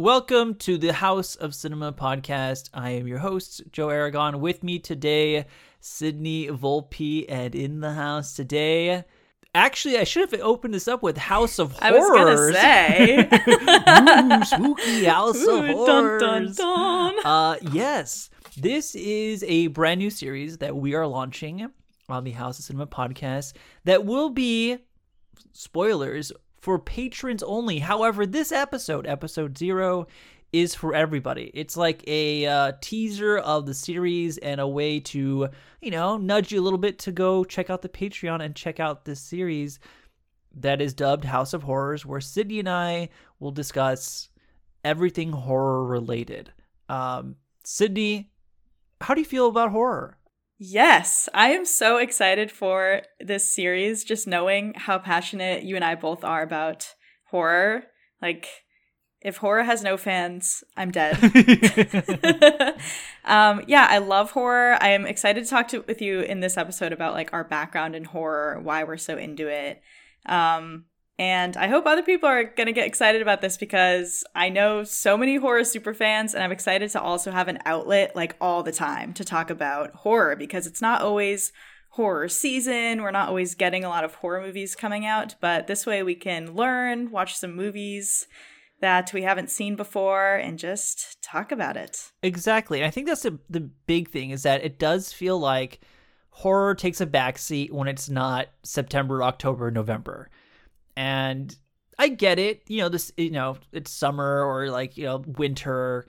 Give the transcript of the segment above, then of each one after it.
Welcome to the House of Cinema podcast. I am your host, Joe Aragon. With me today, Sydney Volpe, and in the house today. Actually, I should have opened this up with House of I was gonna say. Ooh, spooky House of Horrors. dun, dun, dun. Uh, yes, this is a brand new series that we are launching on the House of Cinema podcast that will be spoilers for patrons only. However, this episode, episode zero, is for everybody. It's like a uh, teaser of the series and a way to, you know, nudge you a little bit to go check out the Patreon and check out this series that is dubbed House of Horrors, where Sydney and I will discuss everything horror related. Um, Sydney, how do you feel about horror? Yes, I am so excited for this series, just knowing how passionate you and I both are about horror. Like, if horror has no fans, I'm dead. um, yeah, I love horror. I am excited to talk to with you in this episode about like our background in horror, why we're so into it. Um, and I hope other people are going to get excited about this because I know so many horror super fans, and I'm excited to also have an outlet like all the time to talk about horror because it's not always horror season. We're not always getting a lot of horror movies coming out, but this way we can learn, watch some movies that we haven't seen before, and just talk about it. Exactly. I think that's the the big thing is that it does feel like horror takes a backseat when it's not September, October, November. And I get it, you know, this you know, it's summer or like, you know, winter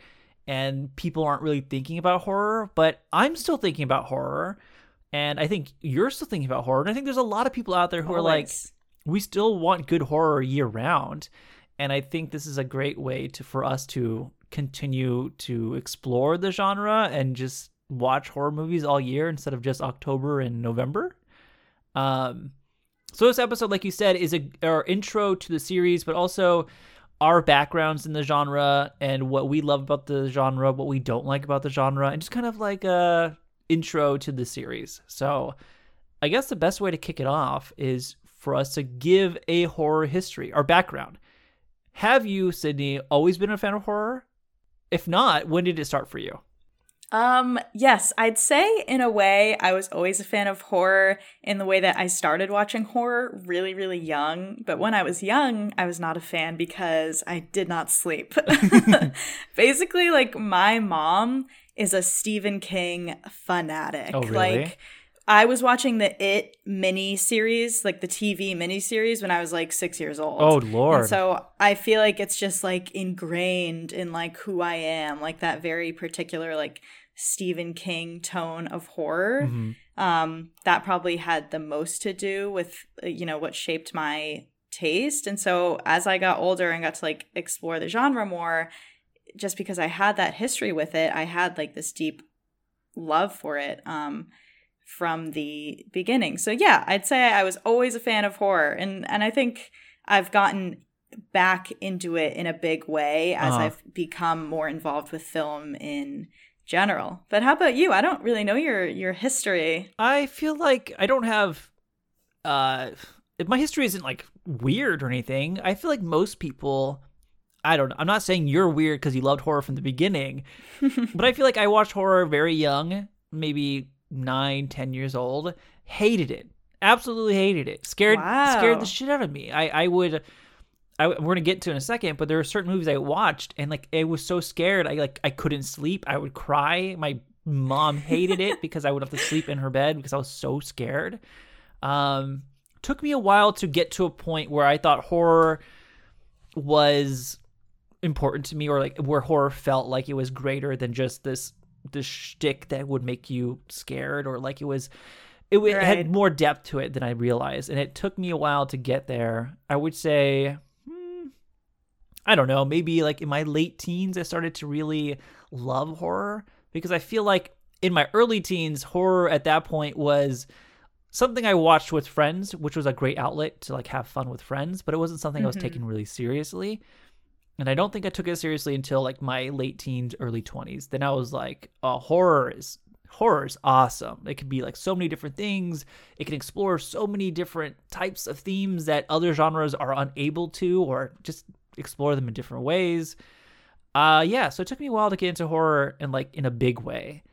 and people aren't really thinking about horror, but I'm still thinking about horror. And I think you're still thinking about horror. And I think there's a lot of people out there who are like, we still want good horror year round and i think this is a great way to for us to continue to explore the genre and just watch horror movies all year instead of just october and november um so this episode like you said is a our intro to the series but also our backgrounds in the genre and what we love about the genre what we don't like about the genre and just kind of like a intro to the series so I guess the best way to kick it off is for us to give a horror history, our background. Have you, Sydney, always been a fan of horror? If not, when did it start for you? Um, yes, I'd say in a way I was always a fan of horror in the way that I started watching horror really, really young. But when I was young, I was not a fan because I did not sleep. Basically, like my mom is a Stephen King fanatic. Oh, really? Like I was watching the It mini series, like the TV mini series when I was like 6 years old. Oh, Lord. And so I feel like it's just like ingrained in like who I am, like that very particular like Stephen King tone of horror. Mhm. Um, that probably had the most to do with uh, you know what shaped my taste. And so as I got older and got to like explore the genre more, just because I had that history with it, I had like this deep love for it. Um, from the beginning. So yeah, I'd say I was always a fan of horror and and I think I've gotten back into it in a big way as Uh-huh. I've become more involved with film in general. But how about you? I don't really know your your history. I feel like I don't have uh if my history isn't like weird or anything. I feel like most people I don't know. I'm not saying you're weird because you loved horror from the beginning, but I feel like I watched horror very young, maybe nine, ten years old. Hated it, absolutely hated it. Scared, scared the shit out of me. I, I would. I, we're gonna get to in a second, but there are certain movies I watched and like I was so scared. I like I couldn't sleep. I would cry. My mom hated it because I would have to sleep in her bed because I was so scared. Um, took me a while to get to a point where I thought horror was important to me, or like where horror felt like it was greater than just this this shtick that would make you scared, or like it was. It, it Right. had more depth to it than I realized, and it took me a while to get there. I would say, I don't know, maybe like in my late teens, I started to really love horror because I feel like in my early teens, horror at that point was something I watched with friends, which was a great outlet to like have fun with friends, but it wasn't something I was Mhm. taking really seriously. And I don't think I took it seriously until like my late teens, early 20s. Then I was like, oh, horror is horror is awesome. It can be like so many different things. It can explore so many different types of themes that other genres are unable to or just explore them in different ways. Uh yeah, so it took me a while to get into horror in like in a big way.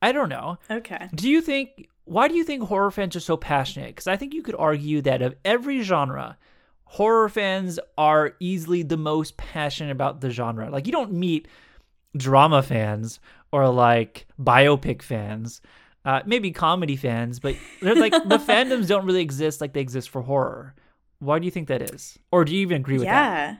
I don't know. Okay. Do you think why do you think horror fans are so passionate? Because I think you could argue that of every genre, horror fans are easily the most passionate about the genre. Like you don't meet drama fans or like biopic fans, uh, maybe comedy fans, but they're like the fandoms don't really exist like they exist for horror. Why do you think that is? Or do you even agree with that? Yeah.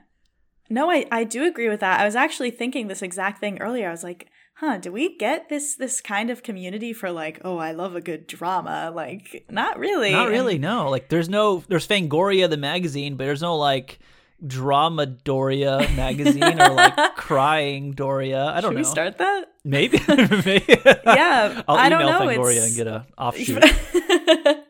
No, I, I do agree with that. I was actually thinking this exact thing earlier. I was like, huh, do we get this this kind of community for like, oh, I love a good drama? Like, not really. Not And- really, no. Like there's no there's Fangoria the magazine, but there's no like drama Doria magazine or like crying Doria. I don't Should know. Should we start that? Maybe. Maybe. Yeah, I'll I email don't know. Fangoria It's- and get a offshoot.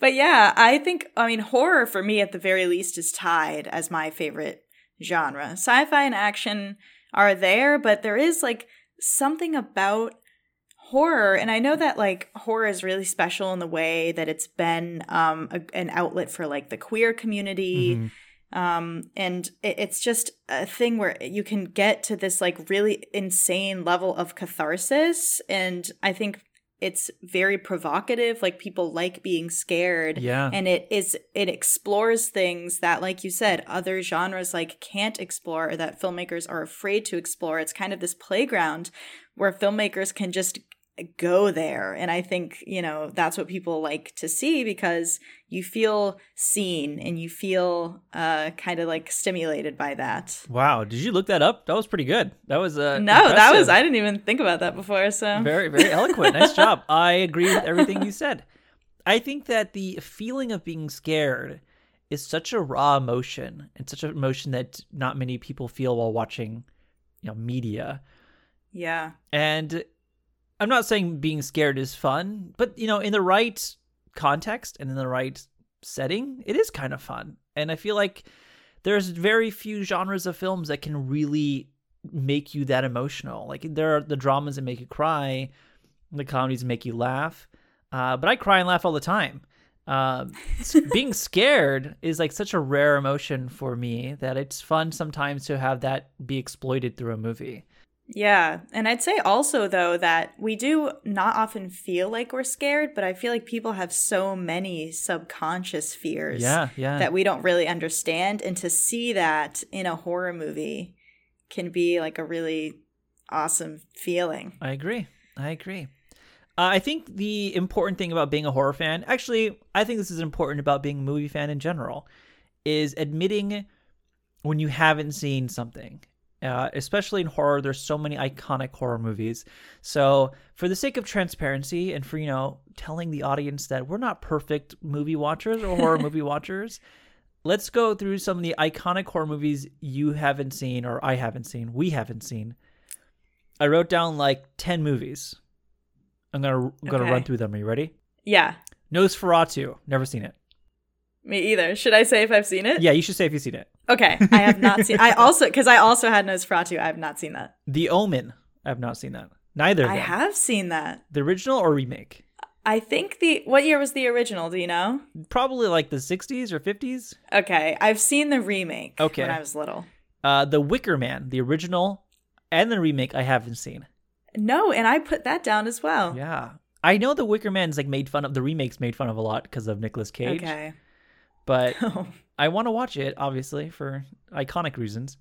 But yeah, I think I mean horror for me at the very least is tied as my favorite genre. Sci-fi and action are there, but there is like something about horror and I know that like horror is really special in the way that it's been um a, an outlet for like the queer community Mhm. um and it, it's just a thing where you can get to this like really insane level of catharsis and i think it's very provocative like people like being scared Yeah. and it is it explores things that like you said other genres like can't explore or that filmmakers are afraid to explore it's kind of this playground where filmmakers can just go there and i think you know that's what people like to see because you feel seen and you feel uh kind of like stimulated by that Wow, did you look that up? That was pretty good. That was uh no that was i didn't even think about that before so very very eloquent. Nice job. I agree with everything you said. I think that the feeling of being scared is such a raw emotion and such an emotion that not many people feel while watching, you know, media. yeah And I'm not saying being scared is fun, but you know, in the right context and in the right setting, it is kind of fun. And I feel like there's very few genres of films that can really make you that emotional. Like there are the dramas that make you cry, the comedies that make you laugh. Uh, but I cry and laugh all the time. S- being scared is like such a rare emotion for me that it's fun sometimes to have that be exploited through a movie. Yeah. And I'd say also, though, that we do not often feel like we're scared, but I feel like people have so many subconscious fears Yeah, yeah. that we don't really understand. And to see that in a horror movie can be like a really awesome feeling. I agree. I agree. Uh, I think the important thing about being a horror fan, actually, I think this is important about being a movie fan in general, is admitting when you haven't seen something. Uh, especially in horror, there's so many iconic horror movies. So, for the sake of transparency and for you know telling the audience that we're not perfect movie watchers or horror movie watchers, let's go through some of the iconic horror movies you haven't seen or I haven't seen, we haven't seen. I wrote down like 10 movies. I'm going to I'm going to Okay. run through them. Are you ready? Yeah. Nosferatu, never seen it. Me either. Should I say if I've seen it? Yeah, you should say if you've seen it. Okay. I have not seen I also because I also had Nosferatu. I have not seen that. The Omen, I have not seen that. Neither I have seen that. The original or remake? I think the what year was the original, do you know? Probably like the 60s or 50s. Okay. I've seen the remake Okay. when I was little. Uh, the Wicker Man, the original and the remake, I haven't seen. No, and I put that down as well. Yeah. I know the Wicker Man's like made fun of, the remakes made fun of a lot because of Nicolas Cage. Okay. But I want to watch it, obviously, for iconic reasons.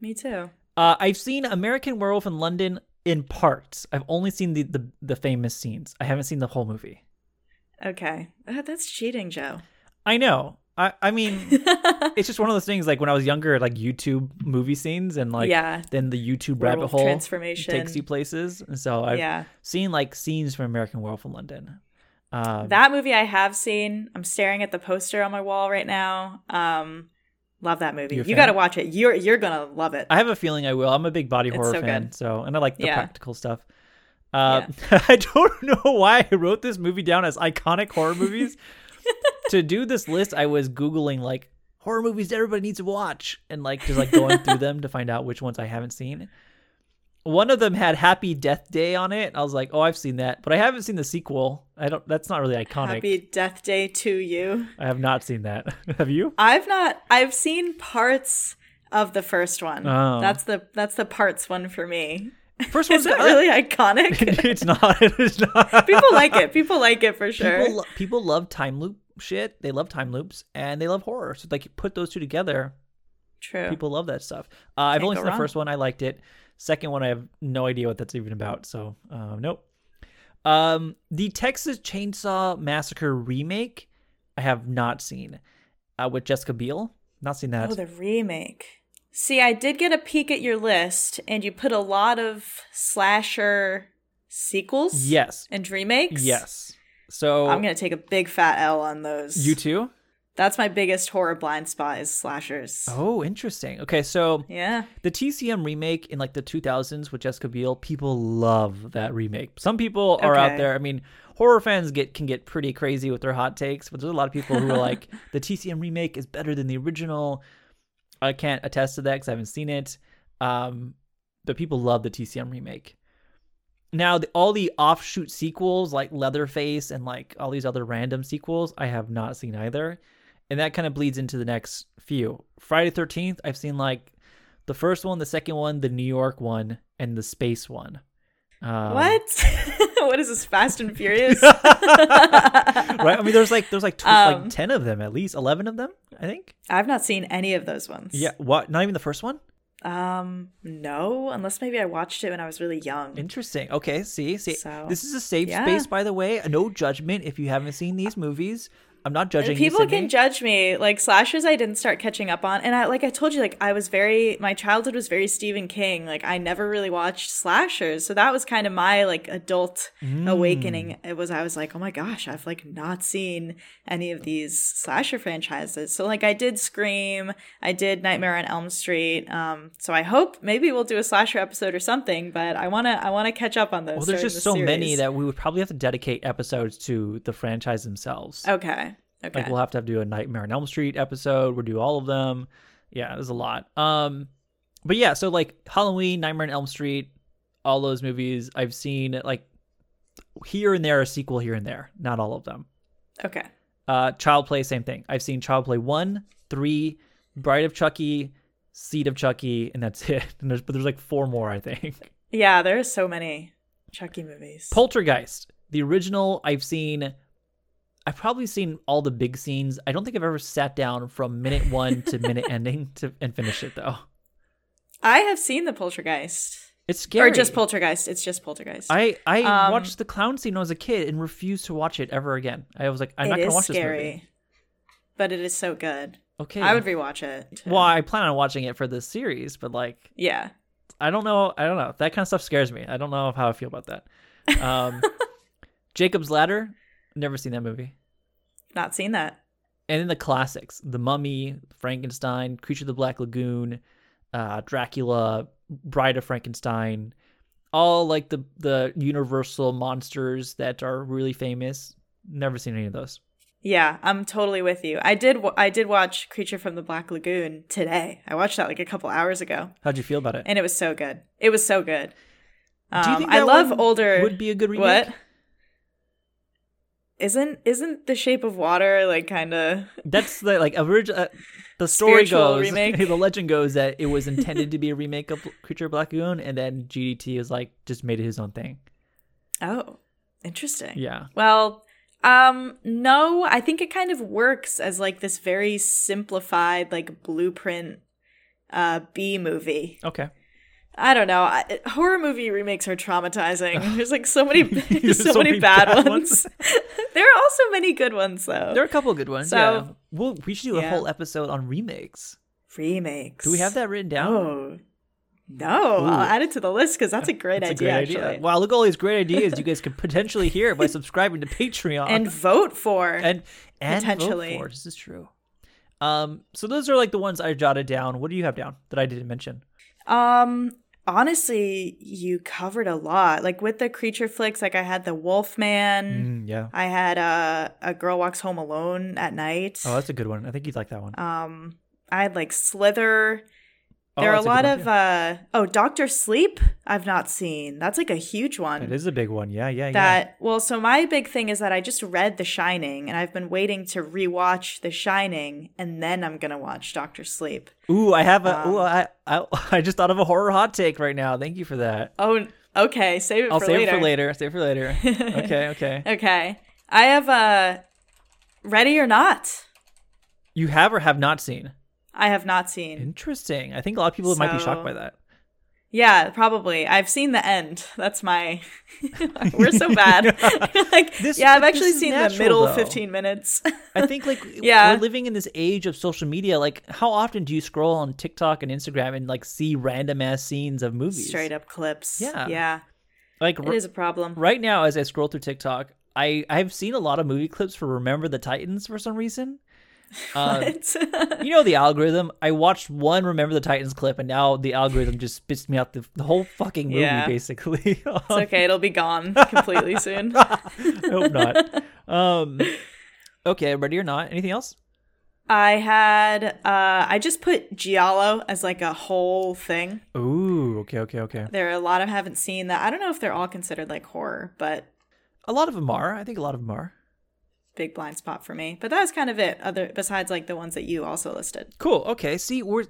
Me too. Uh, I've seen American Werewolf in London in parts. I've only seen the, the, the famous scenes. I haven't seen the whole movie. Okay. Uh, that's cheating, Joe. I know. I, I mean, it's just one of those things like when I was younger, like YouTube movie scenes and like yeah. then the YouTube rabbit hole transformation. takes you places. And so I've yeah. seen like scenes from American Werewolf in London. Um, That movie I have seen. I'm staring at the poster on my wall right now. Um love that movie. You got to watch it. You're you're going to love it. I have a feeling I will. I'm a big body It's horror so fan, good. so and I like the Yeah. practical stuff. Uh, I don't know why I wrote this movie down as iconic horror movies. to do this list, I was googling like horror movies everybody needs to watch, and like just like going through them to find out which ones I haven't seen. One of them had Happy Death Day on it. I was like, oh, I've seen that, but I haven't seen the sequel. I don't. That's not really iconic. Happy Death Day to you. I have not seen that. have you? I've not I've seen parts of the first one. Oh. That's the that's the parts one for me. First one's not really iconic. it's not. It's not. people like it. People like it for sure. People, lo- people love time loop shit. They love time loops and they love horror. So like you put those two together, True. people love that stuff. Uh, I've only seen the wrong. first one. I liked it. Second one, I have no idea what that's even about. So uh, nope. Um, the Texas Chainsaw Massacre remake, I have not seen. Uh, with Jessica Biel, not seen that. Oh, the remake. See, I did get a peek at your list, and you put a lot of slasher sequels. yes, And remakes. yes. So I'm gonna take a big fat L on those. you too. That's my biggest horror blind spot is slashers. Oh, interesting. Okay, so Yeah. the TCM remake in like the 2000s with Jessica Biel, people love that remake. Some people are out there. I mean, horror fans get can get pretty crazy with their hot takes, but there's a lot of people who are like, the TCM remake is better than the original. I can't attest to that because I haven't seen it. Um, but people love the TCM remake. Now, the, all the offshoot sequels like Leatherface and like all these other random sequels, I have not seen either. And that kind of bleeds into the next few. Friday 13th, I've seen like the first one, the second one, the New York one, and the space one. Um, what? what is this? Fast and Furious? right? I mean, there's like there's like tw- Um, like ten of them at least, eleven of them, I think. I've not seen any of those ones. Yeah, what? Not even the first one. Um, no, unless maybe I watched it when I was really young. Interesting. Okay, see, see, So, this is a safe yeah. space, by the way. No judgment if you haven't seen these movies. I'm not judging. People Sydney. can judge me. Like slashers I didn't start catching up on. And I like I told you, like I was very my childhood was very Stephen King. Like I never really watched slashers. So that was kind of my like adult Mm. awakening. It was I was like, oh my gosh, I've like not seen any of these slasher franchises. So like I did Scream, I did Nightmare on Elm Street. Um, so I hope maybe we'll do a slasher episode or something, but I wanna I wanna catch up on those. Well, there's just the so many that we would probably have to dedicate episodes to the franchise themselves. Okay. Okay. Like we'll have to have to do a Nightmare on Elm Street episode. We'll do all of them. Yeah, there's a lot. Um, but yeah, so like Halloween, Nightmare on Elm Street, all those movies I've seen. Like here and there, a sequel here and there. Not all of them. okay. Uh, Child Play, same thing. I've seen Child Play one, three, Bride of Chucky, Seed of Chucky, and that's it. And there's but there's like four more, I think. Yeah, there's so many Chucky movies. Poltergeist, the original, I've seen. I've probably seen all the big scenes. I don't think I've ever sat down from minute one to minute ending to and finish it though. I have seen the Poltergeist. It's scary. Or just Poltergeist. It's just Poltergeist. I I Um, watched the clown scene when I was a kid and refused to watch it ever again. I was like, I'm not gonna watch this scary, movie. but it is so good. Okay. I would rewatch it. Well, I plan on watching it for this series, but like, yeah. I don't know. I don't know. That kind of stuff scares me. I don't know how I feel about that. Um, Jacob's Ladder. Never seen that movie. Not seen that. and then the classics the mummy frankenstein creature of the black lagoon uh, dracula bride of frankenstein all like the the universal monsters that are really famous never seen any of those Yeah, I'm totally with you. I did. wa- I did watch Creature from the Black Lagoon today. I watched that like a couple hours ago, how'd you feel about it and it was so good. It was so good. Um, do you think I love older. would be a good remake What? Isn't isn't the Shape of Water like kind of? that's the like original uh, the story Spiritual goes remake. the legend goes that it was intended to be a remake of creature of black lagoon and then gdt was like just made it his own thing Oh, interesting. yeah Well, um, no, I think it kind of works as like this very simplified, like blueprint uh B movie. okay I don't know. I, horror movie remakes are traumatizing. There's like so many, so, so many, many bad, bad ones. there are also many good ones though. there are a couple of good ones So- yeah well we should do a Yeah. whole episode on remakes remakes. Do we have that written down? Oh, no. Ooh. I'll add it to the list because that's a great That's idea. a great idea. Wow, look at all these great ideas you guys could potentially hear by subscribing to Patreon And vote for. and and potentially. for. This is true. Um, so those are like the ones I jotted down. What do you have down that I didn't mention? Um, honestly, you covered a lot. Like with the creature flicks, like I had the Wolfman. Mm, yeah. I had uh, a girl walks home alone at night. Oh, that's a good one. I think you'd like that one. um, I had like Slither. Oh, there are a lot of uh oh, Doctor Sleep. I've not seen. That's like a huge one. It is a big one. Yeah, yeah, that well so my big thing is that i just read the shining and i've been waiting to rewatch the shining and then i'm gonna watch doctor sleep yeah. Ooh, I have a. Um, ooh, I, I I just thought of a horror hot take right now. Thank you for that. oh okay save it I'll for save later it for later. Save it for later. okay, okay. okay i have uh ready or not You have or have not seen? I have not seen Interesting. I think a lot of people might be shocked by that. yeah probably i've seen the end that's my we're so bad like This- yeah i've actually seen the middle though. 15 minutes I think like Yeah. we're living in this age of social media. Like, how often do you scroll on TikTok and Instagram and like see random ass scenes of movies? straight up clips Yeah. yeah Like it r- is a problem right now, as I scroll through TikTok, I I've seen a lot of movie clips for Remember the Titans for some reason. Um, you know the algorithm. I watched one Remember the Titans clip, and now the algorithm just spits me out the, the whole fucking movie, Yeah. basically. It's okay. It'll be gone completely soon. I hope not. Um, okay, ready or not? Anything else? I had uh I just put Giallo as like a whole thing. Ooh, okay, okay, okay. There are a lot of haven't seen that. I don't know if they're all considered like horror, but A lot of them are. I think a lot of them are. Big blind spot for me. But that was kind of it. Other besides like the ones that you also listed. Cool. Okay. See, we're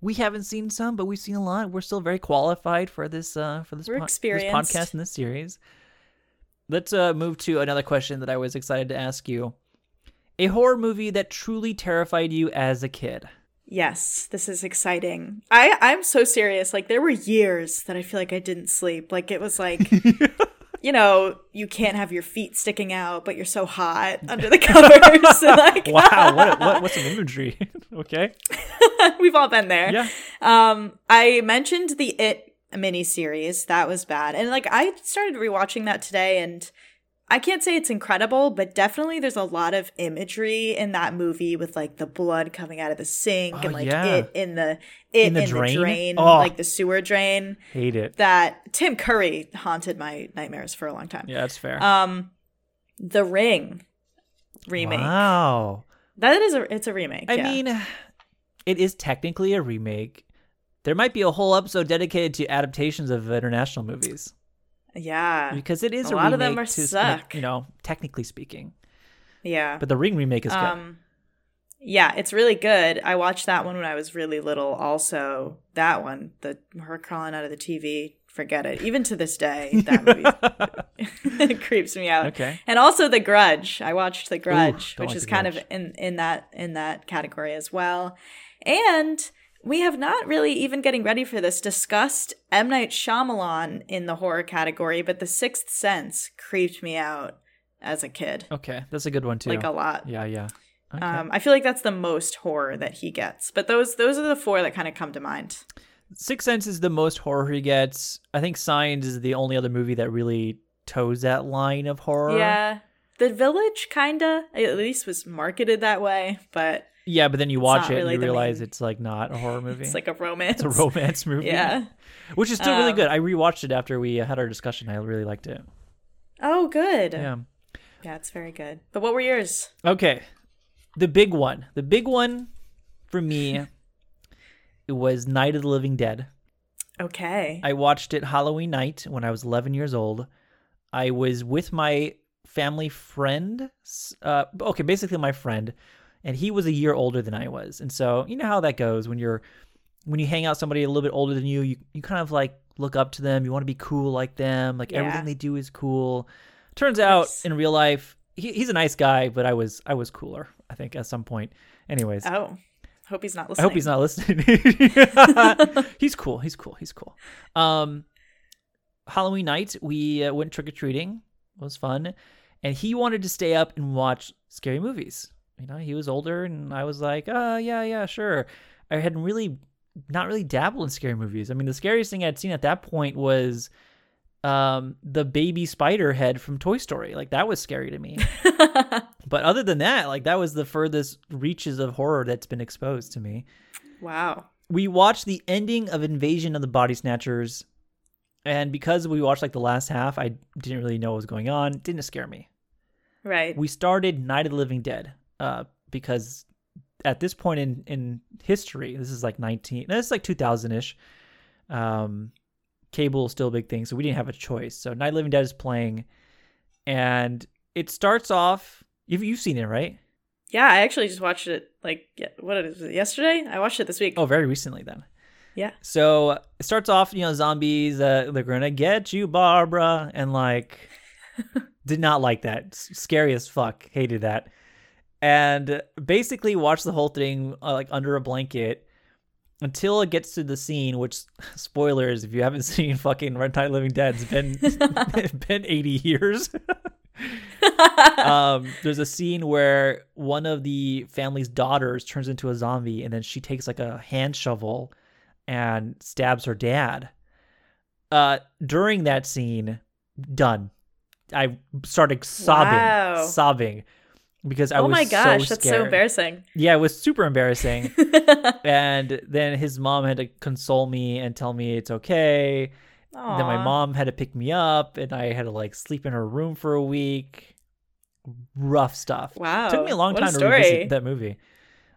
we haven't seen some, but we've seen a lot. We're still very qualified for this uh for this, po- this podcast and this series. Let's uh move to another question that I was excited to ask you. A horror movie that truly terrified you as a kid. Yes, this is exciting. I I'm so serious. Like there were years that I feel like I didn't sleep. Like it was like you know, you can't have your feet sticking out, but you're so hot under the covers. like, Wow, what what what's some imagery? okay. we've all been there. Yeah. Um, I mentioned the It miniseries. That was bad. And like I started rewatching that today and I can't say it's incredible, but definitely there's a lot of imagery in that movie with like the blood coming out of the sink Oh, and like yeah. it in the it In the in drain? the drain, Oh. like the sewer drain. Hate it. That Tim Curry haunted my nightmares for a long time. Yeah, that's fair. Um The Ring remake. Wow. That is a it's a remake. I yeah. mean, it is technically a remake. There might be a whole episode dedicated to adaptations of international movies yeah. because it is A a, lot of them are to, suck. you know, technically speaking. Yeah. But the Ring remake is good. Um, yeah, it's really good. I watched that one when I was really little. Also, that one, the her crawling out of the TV, forget it. Even to this day, that movie it creeps me out. Okay. And also The Grudge. I watched The Grudge, don't which like is The kind Grudge. of in in that in that category as well. And we have not really even getting ready for this discussed M Night Shyamalan in the horror category, but The Sixth Sense creeped me out as a kid, Okay, that's a good one too. like a lot. yeah, yeah. Okay. Um, I feel like that's the most horror that he gets. But those those are the four that kind of come to mind. Sixth Sense is the most horror he gets. I think Signs is the only other movie that really toes that line of horror. Yeah. The Village kinda at least was marketed that way, but Yeah, but then you watch it really and you realize main- it's like not a horror movie. it's like a romance. it's a romance movie. Yeah. Which is still really Um, good. I rewatched it after we had our discussion. I really liked it. Oh, good. Yeah. Yeah, it's very good. But what were yours? Okay. The big one. The big one for me it was Night of the Living Dead. Okay. I watched it Halloween night when I was 11 years old. I was with my family friend. Uh, okay, basically my friend, and he was a year older than I was. And so you know how that goes when you're when you hang out somebody a little bit older than you. You you kind of like look up to them. You want to be cool like them. Like Yeah. everything they do is cool. Turns out in real life, he, he's a nice guy, but I was I was cooler. I think at some point. Anyways, oh. Hope he's not I listening. hope he's not listening. he's cool. He's cool. He's cool. Um, Halloween night, we uh, went trick or treating. It was fun, and he wanted to stay up and watch scary movies. You know, he was older, and I was like, "Uh, yeah, yeah, sure." I had really, not really dabbled in scary movies. I mean, the scariest thing I'd seen at that point was, um, the baby spider head from Toy Story. Like that was scary to me. but other than that, like that was the furthest reaches of horror that's been exposed to me wow. we watched the ending of Invasion of the Body Snatchers, and because we watched like the last half, I didn't really know what was going on. It didn't scare me. Right. We started Night of the Living Dead, uh, because at this point in in history, this is like 19, this is like 2000 ish. Um, cable is still a big thing, so we didn't have a choice. So Night Living Dead is playing, and it starts off. You've you've seen it, right? Yeah, I actually just watched it like what is it yesterday? I watched it this week. Oh, very recently then. Yeah. So it starts off, you know, zombies. Uh, they're gonna get you, Barbara, and like, did not like that. Scary as fuck. Hated that. And basically, watch the whole thing uh, like under a blanket until it gets to the scene. Which, spoilers, if you haven't seen fucking Red Tide Living Dead, it's been been eighty years. um, there's a scene where one of the family's daughters turns into a zombie, and then she takes like a hand shovel and stabs her dad. Uh, during that scene, done. I started sobbing, Wow. sobbing because I was like, oh was my gosh, so that's so embarrassing. Yeah, it was super embarrassing. and then his mom had to console me and tell me it's okay. Then my mom had to pick me up, and I had to like sleep in her room for a week. Rough stuff. Wow. it Took me a long what a time to story. revisit that movie.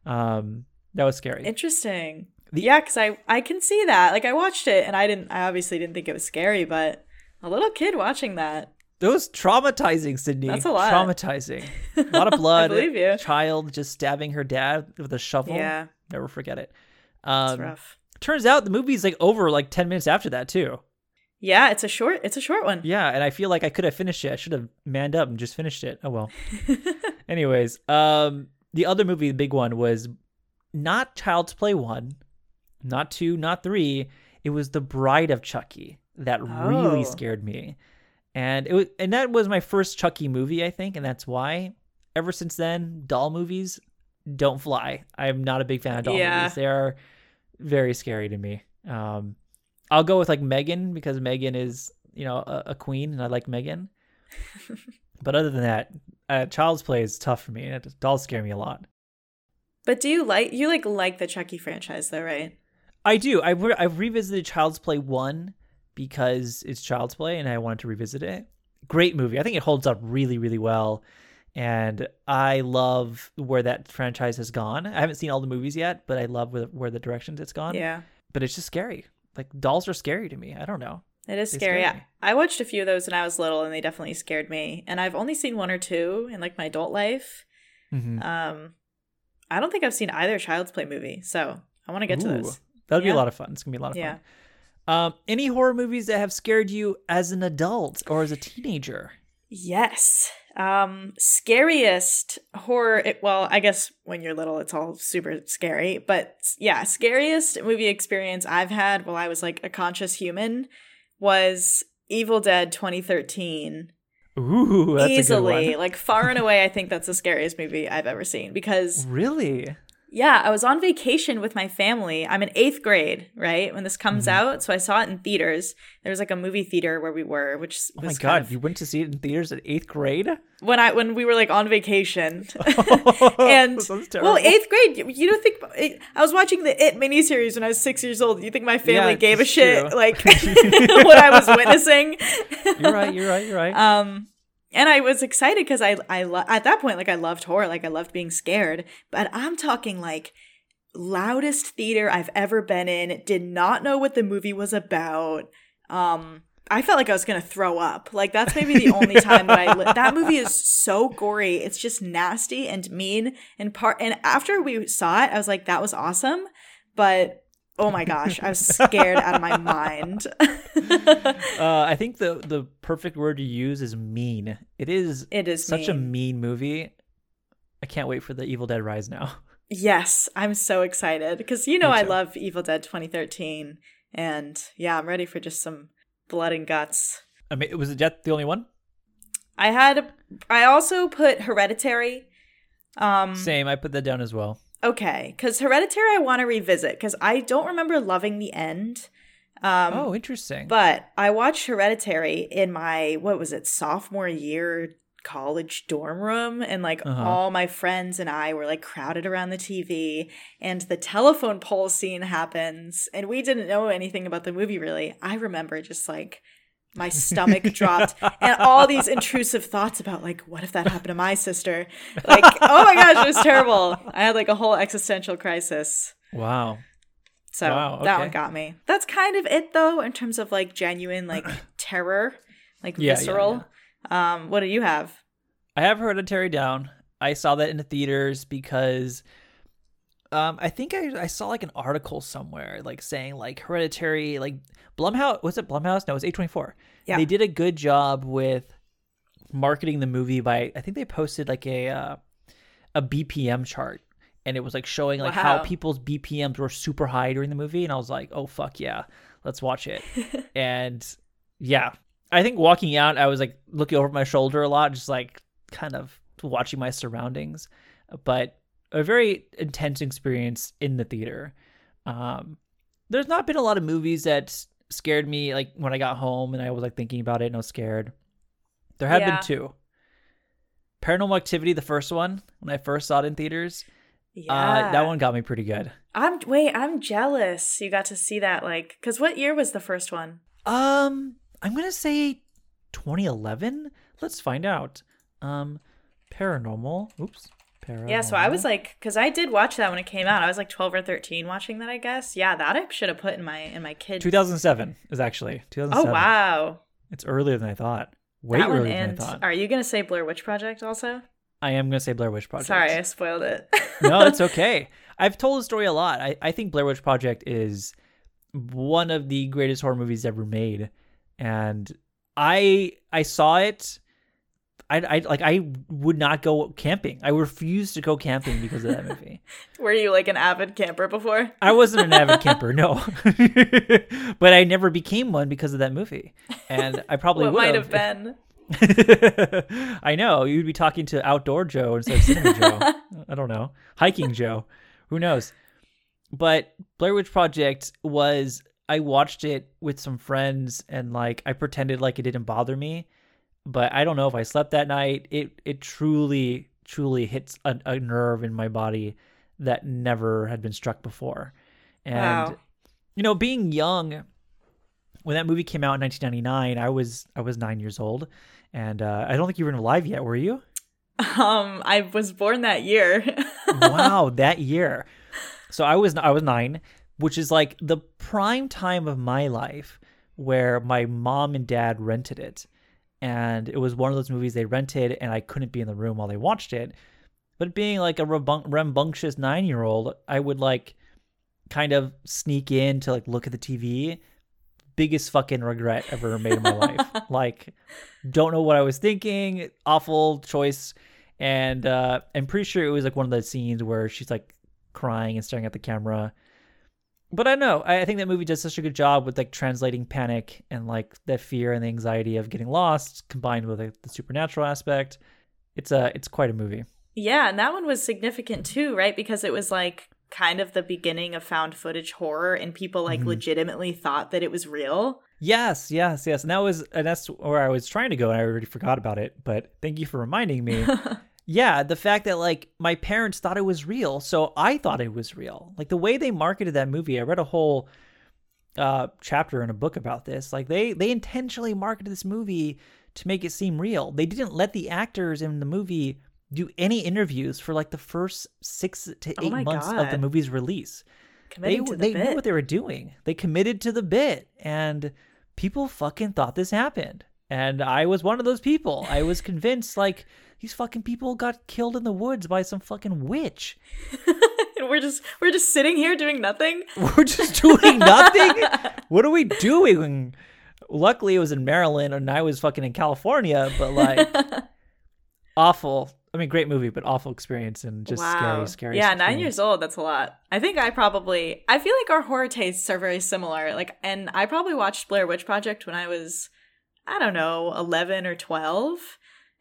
Um, that was scary. Interesting. The- yeah, because I I can see that. Like I watched it and I didn't. I obviously didn't think it was scary, but a little kid watching that. That was traumatizing, Sydney. That's a lot. Traumatizing. A lot of blood. I believe you. Child just stabbing her dad with a shovel. Yeah, Never forget it. Um, rough. turns out the movie's like over like 10 minutes after that, too. Yeah, it's a short. It's a short one. Yeah, and I feel like I could have finished it. I should have manned up and just finished it. Oh well. Anyways, um, the other movie, the big one, was not Child's Play one, not two, not three. It was The Bride of Chucky that really Oh. scared me, and it was, and that was my first Chucky movie, I think, and that's why. Ever since then, doll movies don't fly. I'm not a big fan of doll Yeah. movies. They are very scary to me. Um, I'll go with like Megan because Megan is you know a, a queen, and I like Megan. but other than that, uh, Child's Play is tough for me. Dolls scare me a lot. But do you like you like like the Chucky franchise though, right? I do. I re- I've revisited Child's Play one because it's Child's Play, and I wanted to revisit it. Great movie. I think it holds up really, really well, and I love where that franchise has gone. I haven't seen all the movies yet, but I love where, where the directions it's gone. Yeah. But it's just scary. Like dolls are scary to me. I don't know. It is They scary. scare I, watched a few of those when I was little and they definitely scared me. And I've only seen one or two in like my adult life. Mhm. Um I don't think I've seen either Child's Play movie. So I want to get to Ooh, those. That'd be a lot of fun. It's gonna be a lot of Yeah. fun. Um, any horror movies that have scared you as an adult or as a teenager? Yes. Um scariest horror it, well, I guess when you're little it's all super scary, but yeah, scariest movie experience I've had while I was like a conscious human was Evil Dead 2013. Ooh, that's a Easily, like far and away I think that's the scariest movie I've ever seen because. Really? Yeah, I was on vacation with my family. I'm in 8th grade, right? When this comes Mhm. out, so I saw it in theaters. There was like a movie theater where we were, which Oh my god, kind of- you went to see it in theaters at eighth grade? when I when we were like on vacation. and well, eighth grade. You, you don't think I was watching the It miniseries when I was six years old. You think my family Yeah, gave a shit true. like what I was witnessing? You're right. You're right. You're right. Um, and I was excited because I I lo- at that point like I loved horror, like I loved being scared. But I'm talking like loudest theater I've ever been in. Did not know what the movie was about. Um. I felt like I was gonna throw up. Like that's maybe the only time that I li- that movie is so gory. It's just nasty and mean. And part and after we saw it, I was like, that was awesome. But oh my gosh, I was scared out of my mind. uh, I think the the perfect word to use is mean. It is it is such a mean. mean movie. I can't wait for the Evil Dead Rise now. Yes, I'm so excited because you know I love Evil Dead 2013, and yeah, I'm ready for just some blood and guts. I mean, was it Jet the only one? I had, I also put Hereditary. Um, Same. I put that down as well. okay, because Hereditary I want to revisit because I don't remember loving the end. Um, oh, interesting. but I watched Hereditary in my what was it sophomore year college dorm room and like Uh-huh. all my friends and I were like crowded around the TV and the telephone pole scene happens and we didn't know anything about the movie really. I remember just like my stomach dropped and all these intrusive thoughts about like what if that happened to my sister like oh my gosh it was terrible i had like a whole existential crisis Wow. So Wow, that one got me that's kind of it though in terms of like genuine like terror like Yeah, yeah, visceral um what do you have I have Hereditary down. I saw that in the theaters because um I think I, I saw like an article somewhere like saying like Hereditary like Blumhouse was it Blumhouse? No, it was A24. Yeah. They did a good job with marketing the movie by I think they posted like a uh, a BPM chart and it was like showing like how people's BPMs were super high during the movie and I was like, "Oh fuck yeah. Let's watch it." and yeah, I think walking out I was like looking over my shoulder a lot just like kind of watching my surroundings, but a very intense experience in the theater. Um, there's not been a lot of movies that scared me like when I got home and I was like thinking about it and I was scared. There have Yeah. been two. Paranormal Activity, the first one, when I first saw it in theaters, yeah uh, that one got me pretty good. i'm wait i'm jealous you got to see that like because what year was the first one Um, I'm gonna say 2011. Let's find out. Um, Paranormal. Oops. Paranormal. Yeah, so I was like, because I did watch that when it came out. I was like twelve or thirteen watching that. I guess. Yeah, that I should have put in my in my kid. 2007 is actually 2007. Oh wow, It's earlier than I thought. Way that one earlier and than I thought. are you gonna say Blair Witch Project also? I am gonna say Blair Witch Project. Sorry, I spoiled it. no, it's okay. I've told the story a lot. I, I think Blair Witch Project is one of the greatest horror movies ever made, and I I saw it. I, I like I would not go camping. I refused to go camping because of that movie. Were you like an avid camper before? I wasn't an avid camper, no, but I never became one because of that movie, and I probably would might have been? I know you'd be talking to outdoor Joe instead of cinema Joe. I don't know, hiking Joe. Who knows? But Blair Witch Project was I watched it with some friends and like I pretended like it didn't bother me, but I don't know if I slept that night. It it truly truly hits a, a nerve in my body that never had been struck before, and Wow. you know, being young when that movie came out in 1999, I was I was nine years old, and uh, I don't think you were alive yet, were you? Um, I was born that year. wow, that year. So I was I was nine, which is like the prime time of my life where my mom and dad rented it, and it was one of those movies they rented, and I couldn't be in the room while they watched it. But being like a rambunctious nine year old, I would like kind of sneak in to like look at the TV. Biggest fucking regret ever made in my life. Like, don't know what I was thinking. Awful choice. And uh, I'm pretty sure it was like one of those scenes where she's like crying and staring at the camera. But I don't know. I I think that movie does such a good job with like translating panic and like the fear and the anxiety of getting lost, combined with like, the supernatural aspect. It's a it's quite a movie. Yeah, and that one was significant too, right? Because it was like kind of the beginning of found footage horror and people like Mhm. legitimately thought that it was real. Yes, yes, yes. And that was and that's where I was trying to go and I already forgot about it. But thank you for reminding me. yeah, the fact that like my parents thought it was real, so I thought it was real. Like the way they marketed that movie, I read a whole uh chapter in a book about this. Like they they intentionally marketed this movie to make it seem real. They didn't let the actors in the movie do any interviews for like the first 6 to 8 Oh my months of the movie's release Committing they the they bit. knew what they were doing. They committed to the bit, and people fucking thought this happened. And I was one of those people. I was convinced like these fucking people got killed in the woods by some fucking witch. and we're just we're just sitting here doing nothing. We're just doing nothing. what are we doing? Luckily, it was in Maryland, and I was fucking in California. But like, awful. I mean, great movie, but awful experience and just scary, scary. Yeah, nine years old. That's a lot. I think I probably. I feel like our horror tastes are very similar. Like, and I probably watched Blair Witch Project when I was, I don't know, eleven or twelve.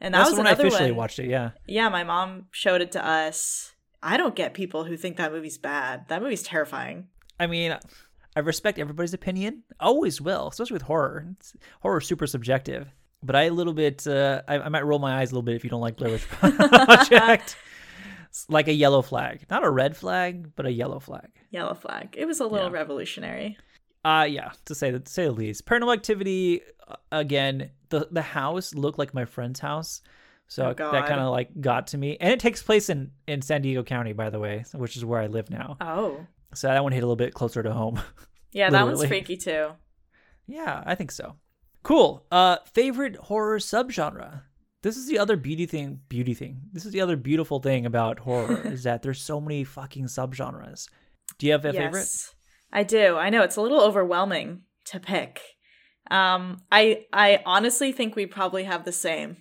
And that That's was when I officially one. watched it. Yeah. Yeah, my mom showed it to us. I don't get people who think that movie's bad. That movie's terrifying. I mean, I respect everybody's opinion. Always will, especially with horror. It's, horror is super subjective. But I a little bit, uh, I, I might roll my eyes a little bit if you don't like Blair Witch Project. It's like a yellow flag, not a red flag, but a yellow flag. Yellow flag. It was a little Yeah. revolutionary. Uh yeah, to say to say the least. Paranormal Activity uh, again. The the house looked like my friend's house, so Oh, that kind of like got to me. And it takes place in in San Diego County, by the way, which is where I live now. Oh. So that one hit a little bit closer to home. Yeah, that one's freaky too. yeah, I think so. Cool. Uh, favorite horror subgenre. This is the other beauty thing. Beauty thing. This is the other beautiful thing about horror is that there's so many fucking subgenres. Do you have a favorite? Yes, I do. I know it's a little overwhelming to pick. Um, I I honestly think we probably have the same,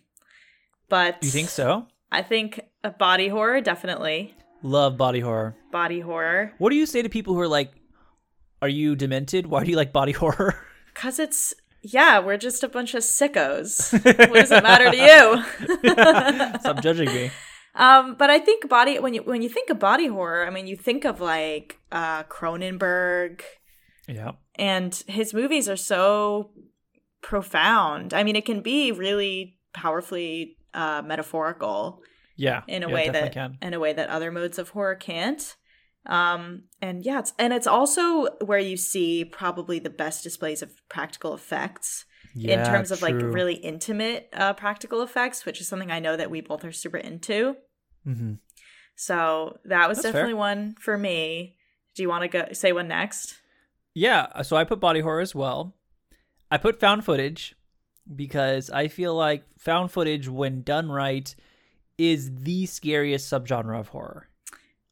but You think so? I think a body horror definitely Love body horror. body horror What do you say to people who are like, "Are you demented? Why do you like body horror?" because it's yeah we're just a bunch of sickos. what does it matter to you? Stop judging me. Um, but I think body when you when you think of body horror, I mean you think of like uh Cronenberg Yeah. and his movies are so profound. I mean it can be really powerfully uh metaphorical Yeah. in a yeah, way that can. in a way that other modes of horror can't. Um and yeah, it's and it's also where you see probably the best displays of practical effects Yeah, in terms of like really intimate uh practical effects, which is something I know that we both are super into. Mm-hmm. So that was That's fair. definitely one for me. Do you want to go say one next? Yeah, so I put body horror as well. I put found footage because I feel like found footage, when done right, is the scariest subgenre of horror.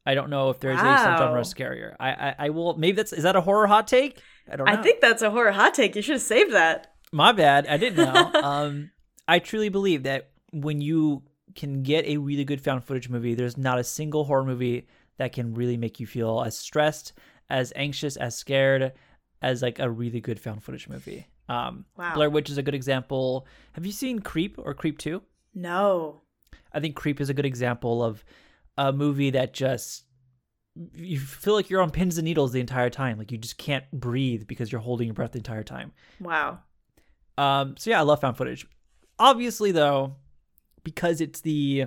I don't know if there's a Wow. subgenre scarier. I, I I will maybe that's is that a horror hot take? I don't know. I think that's a horror hot take. You should have saved that. My bad. I didn't know. um, I truly believe that when you can get a really good found footage movie, there's not a single horror movie that can really make you feel as stressed, as anxious, as scared as like a really good found footage movie. Um, Wow. Blair Witch is a good example. Have you seen Creep or Creep 2? No. I think Creep is a good example of a movie that just you feel like you're on pins and needles the entire time. Like you just can't breathe because you're holding your breath the entire time. Wow. Um, so yeah, I love found footage. Obviously, though, because it's the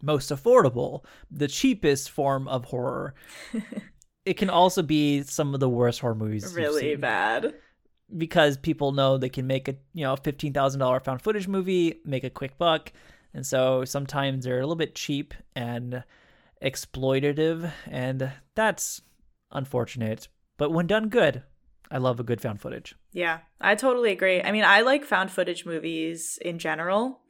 most affordable, the cheapest form of horror, it can also be some of the worst horror movies. you've Really bad. because people know they can make a you know fifteen thousand dollar found footage movie, make a quick buck, and so sometimes they're a little bit cheap and exploitative, and that's unfortunate. But when done good, I love a good found footage. Yeah, I totally agree. I mean, I like found footage movies in general.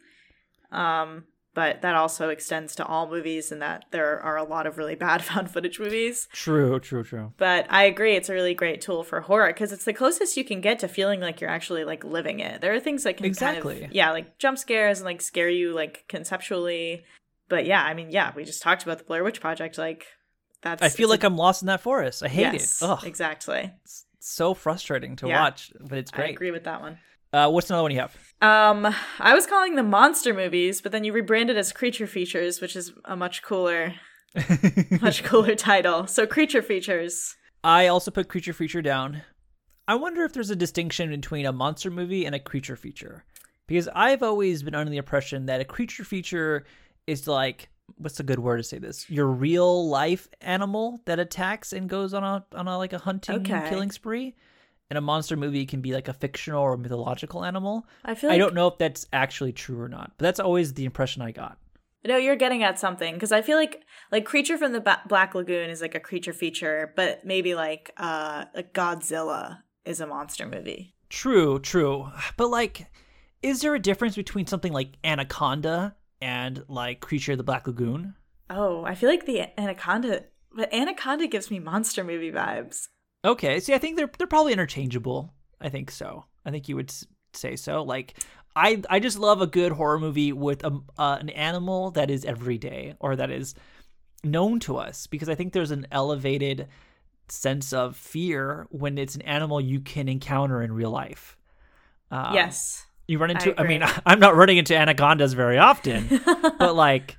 Um, but that also extends to all movies and that there are a lot of really bad found footage movies. True, true, true. But I agree it's a really great tool for horror because it's the closest you can get to feeling like you're actually like living it. There are things that can Exactly. kind of yeah, like jump scares and like scare you like conceptually. But yeah, I mean, yeah, we just talked about the Blair Witch Project like that's I feel like I'm lost in that forest. I hate yes, it. Ugh, exactly. it's so frustrating to Yeah. watch, but it's great. I agree with that one. Uh, what's another one you have? Um, I was calling them monster movies, but then you rebranded as creature features, which is a much cooler, much cooler title. So creature features. I also put creature feature down. I wonder if there's a distinction between a monster movie and a creature feature. Because I've always been under the impression that a creature feature is like what's a good word to say this? Your real life animal that attacks and goes on a on a like a hunting Okay. killing spree. And a monster movie can be like a fictional or mythological animal. I feel like I don't know if that's actually true or not, but that's always the impression I got. No, you're getting at something because I feel like like Creature from the ba- Black Lagoon is like a creature feature, but maybe like uh like Godzilla is a monster movie. True, true. But like, is there a difference between something like Anaconda and like Creature of the Black Lagoon? Oh, I feel like the Anaconda, but Anaconda gives me monster movie vibes. Okay, see, I think they're they're probably interchangeable. I think so. I think you would say so. Like, I I just love a good horror movie with a uh, an animal that is everyday or that is known to us because I think there's an elevated sense of fear when it's an animal you can encounter in real life. Um, yes. you run into. I, mean. I'm not running into anacondas very often, but like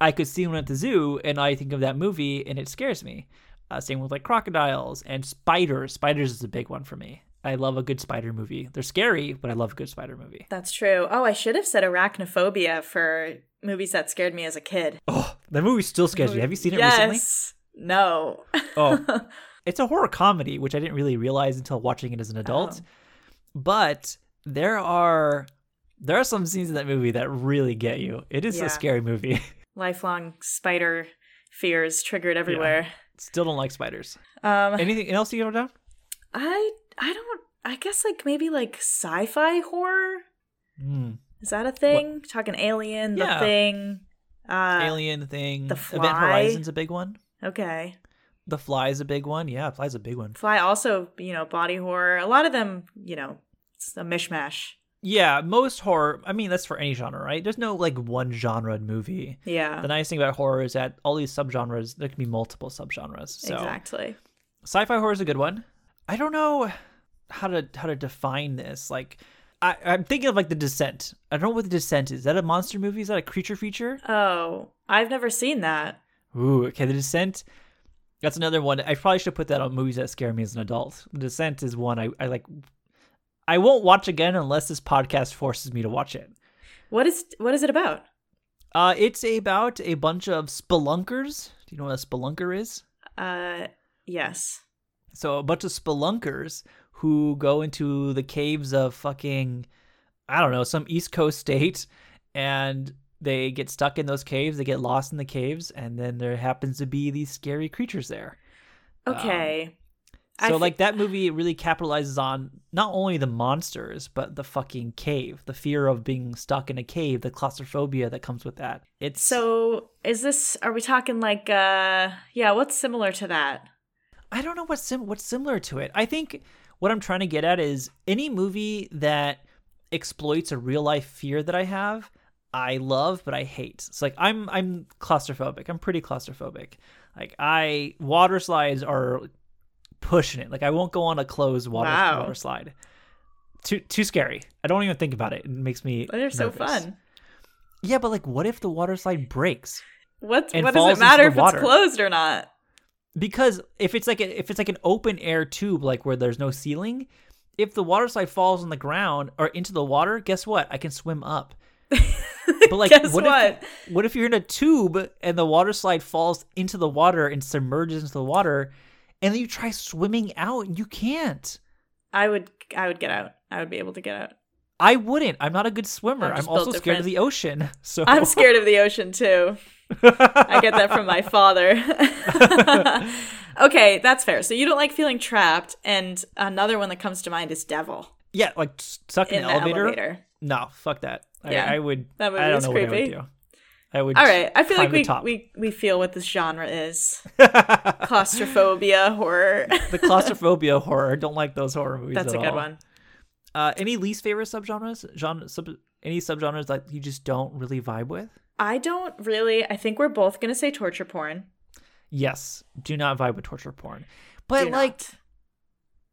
I could see one at the zoo, and I think of that movie, and it scares me. Uh, same with like crocodiles and spiders. Spiders is a big one for me. I love a good spider movie. They're scary, but I love a good spider movie. That's true. Oh, I should have said arachnophobia for movies that scared me as a kid. Oh, that movie still scares me. Have you seen it yes. recently? No. Oh, it's a horror comedy, which I didn't really realize until watching it as an adult. Oh. But there are there are some scenes in that movie that really get you. It is Yeah. a scary movie. Lifelong spider fears triggered everywhere. Still don't like spiders. Um, Anything else you wrote down? I I don't. I guess like maybe like sci-fi horror. Mm. Is that a thing? Talking Alien, The Yeah. Thing. Uh, Alien thing. The fly. Event Horizon's a big one. Okay. The Fly is a big one. Yeah, Fly's a big one. Fly also, you know, body horror. A lot of them, you know, it's a mishmash. Yeah, most horror. I mean, that's for any genre, right? There's no like one genre movie. Yeah. The nice thing about horror is that all these subgenres, there can be multiple subgenres. So Exactly. sci-fi horror is a good one. I don't know how to how to define this. Like, I, I'm thinking of like The Descent. I don't know what The Descent is. Is that a monster movie? Is that a creature feature? Oh, I've never seen that. Ooh, okay. The Descent. That's another one. I probably should put that on movies that scare me as an adult. The Descent is one I, I like. I won't watch again unless this podcast forces me to watch it. What is what is it about? Uh, it's about a bunch of spelunkers. Do you know what a spelunker is? Uh, yes. So a bunch of spelunkers who go into the caves of fucking I don't know, some East Coast state and they get stuck in those caves, they get lost in the caves, and then there happens to be these scary creatures there. Okay. I So like that movie really capitalizes on not only the monsters, but the fucking cave, the fear of being stuck in a cave, the claustrophobia that comes with that. It's So is this? Are we talking like? uh Yeah. What's similar to that? I don't know what's sim- what's similar to it. I think what I'm trying to get at is any movie that exploits a real life fear that I have, I love but I hate. It's like I'm I'm claustrophobic. I'm pretty claustrophobic. Like I water slides are pushing it. Like I won't go on a closed water Wow. water slide. Too too scary. I don't even think about it. It makes me But They're so fun. Yeah, but like what if the water slide breaks? What And what does it matter if water. it's closed or not? because if it's like a, if it's like an open air tube like where there's no ceiling if the water slide falls on the ground or into the water guess what i can swim up but like Guess what, what? If, what if you're in a tube and the water slide falls into the water and submerges into the water and then you try swimming out and you can't I would I would get out. I would be able to get out. i wouldn't i'm not a good swimmer I'm i'm, also scared of the ocean so I'm scared of the ocean too. I get that from my father. okay, that's fair. So you don't like feeling trapped, and another one that comes to mind is Devil yeah like stuck in, in an the elevator. elevator. no fuck that Yeah. I, I would That movie i don't know what i would creepy. do i would All right, I feel like we, we we feel what this genre is: claustrophobia, horror. the claustrophobia horror. Don't like those horror movies. That's a good all. one. Uh, any least favorite subgenres? Genre, sub, any subgenres that you just don't really vibe with? I don't really. I think we're both gonna say torture porn. Yes, do not vibe with torture porn. But Do like, not.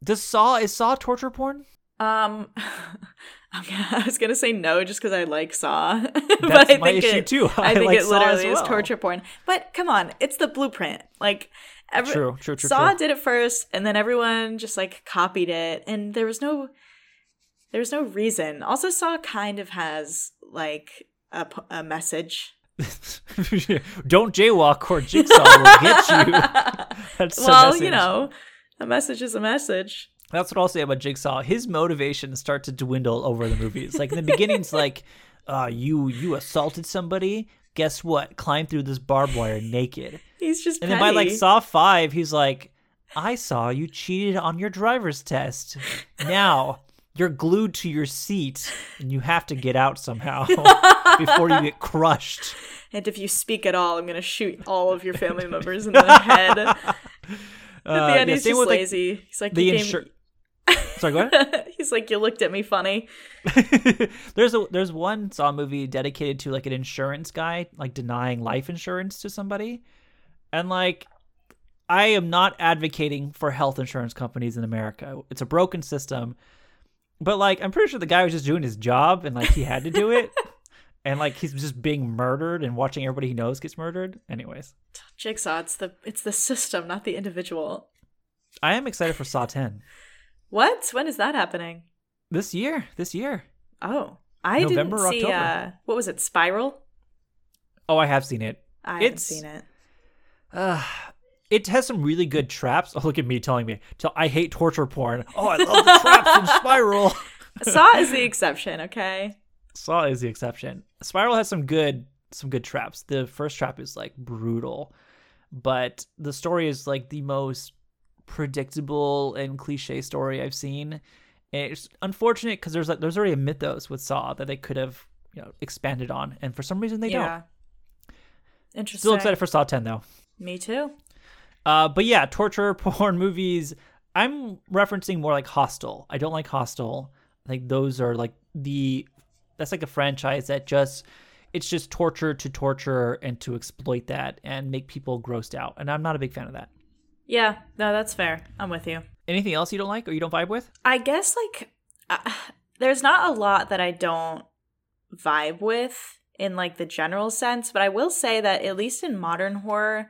does Saw is Saw torture porn? Um, gonna- I was gonna say no just because I like Saw, but That's I my think issue it, too. I, I think like it literally as is torture porn. But come on, it's the blueprint. Like, every, True, true, true, Saw true. did it first, and then everyone just like copied it, and there was no, there was no reason. Also, Saw kind of has like a message. don't jaywalk or Jigsaw will get you. That's well, you know, a message is a message. That's what I'll say about Jigsaw. His motivations start to dwindle over the movies. Like in the beginning, it's like, uh, you you assaulted somebody. Guess what? Climb through this barbed wire naked. He's just And then by like. Saw five, he's like, I saw you cheated on your driver's test. Now you're glued to your seat and you have to get out somehow before you get crushed. And if you speak at all, I'm gonna shoot all of your family members in the head. At the Uh, end, yeah, he's just with, like, lazy. he's like, the insur- Sorry, go ahead. he's like, you looked at me funny. there's a there's one Saw movie dedicated to like an insurance guy like denying life insurance to somebody, and like I am not advocating for health insurance companies in America. It's a broken system, but like I'm pretty sure the guy was just doing his job and like he had to do it, and like he's just being murdered and watching everybody he knows gets murdered. Anyways, Jigsaw, it's the it's the system, not the individual. I am excited for Saw 10 What? When is that happening? this year. This year. Oh, I November, didn't see. October. Uh, what was it? Spiral. Oh, I have seen it. I haven't seen it. Uh, it has some really good traps. Oh, look at me telling me. I hate torture porn. Oh, I love the traps in Spiral. Saw is the exception, okay? Saw is the exception. Spiral has some good some good traps. The first trap is like brutal, but the story is like the most predictable and cliche story I've seen. And it's unfortunate because there's like there's already a mythos with Saw that they could have you know expanded on, and for some reason they yeah. don't. Interesting. Still excited for Saw 10 though. Me too. Uh, but yeah, torture porn movies. I'm referencing more like Hostel. I don't like Hostel. I think those are like the that's like a franchise that just it's just torture to torture and to exploit that and make people grossed out. And I'm not a big fan of that. Yeah, no, that's fair. I'm with you. Anything else you don't like or you don't vibe with? I guess like uh, there's not a lot that I don't vibe with in like the general sense, but I will say that at least in modern horror,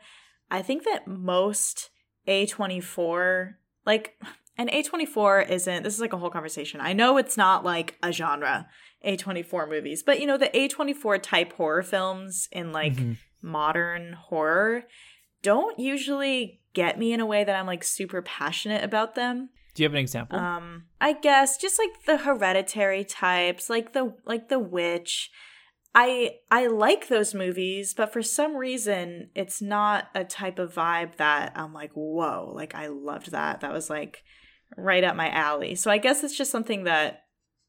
I think that most A24 like and A24 isn't this is like a whole conversation. I know it's not like a genre A24 movies, but you know the A24 type horror films in like Mm-hmm. modern horror don't usually get me in a way that I'm like super passionate about them. Do you have an example? Um, I guess just like the hereditary types, like the like the witch. I I like those movies, but for some reason it's not a type of vibe that I'm like, whoa, like I loved that. That was like right up my alley. So I guess it's just something that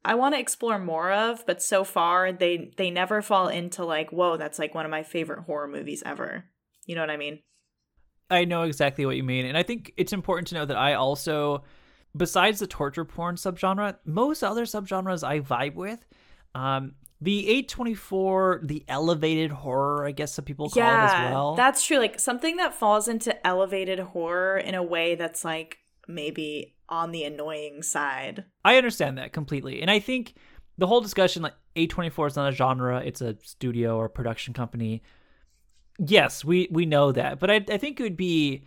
I want to explore more of, but so far they they never fall into like, whoa, that's like one of my favorite horror movies ever. You know what I mean? I know exactly what you mean. And I think it's important to know that I also, besides the torture porn subgenre, most other subgenres I vibe with. Um, the A24, the elevated horror, I guess some people call it as well. That's true. Like something that falls into elevated horror in a way that's like maybe on the annoying side. I understand that completely. And I think the whole discussion like A24 is not a genre, it's a studio or production company. Yes, we we know that. But I I think it would be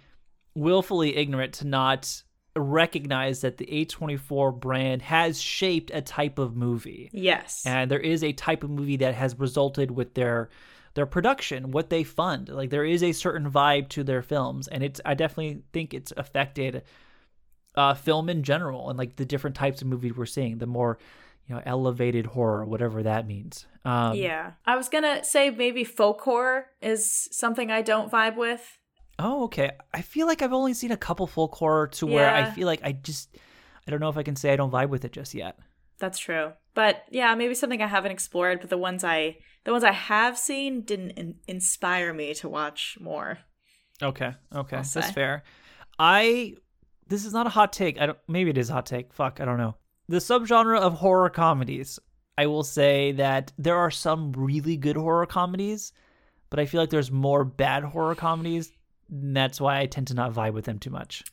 willfully ignorant to not recognize that the A24 brand has shaped a type of movie. Yes. And there is a type of movie that has resulted with their their production, what they fund. Like there is a certain vibe to their films and it's I definitely think it's affected uh, film in general and like the different types of movies we're seeing, the more you know elevated horror, whatever that means. Um, yeah. I was going to say maybe folk horror is something I don't vibe with. Oh, okay. I feel like I've only seen a couple folk horror to where I feel like I just I don't know if I can say I don't vibe with it just yet. That's true. But yeah, maybe something I haven't explored, but the ones I the ones I have seen didn't in- inspire me to watch more. Okay, okay, that's fair. I this is not a hot take. I don't. Maybe it is a hot take. Fuck, I don't know. The subgenre of horror comedies. I will say that there are some really good horror comedies, but I feel like there's more bad horror comedies. And that's why I tend to not vibe with them too much.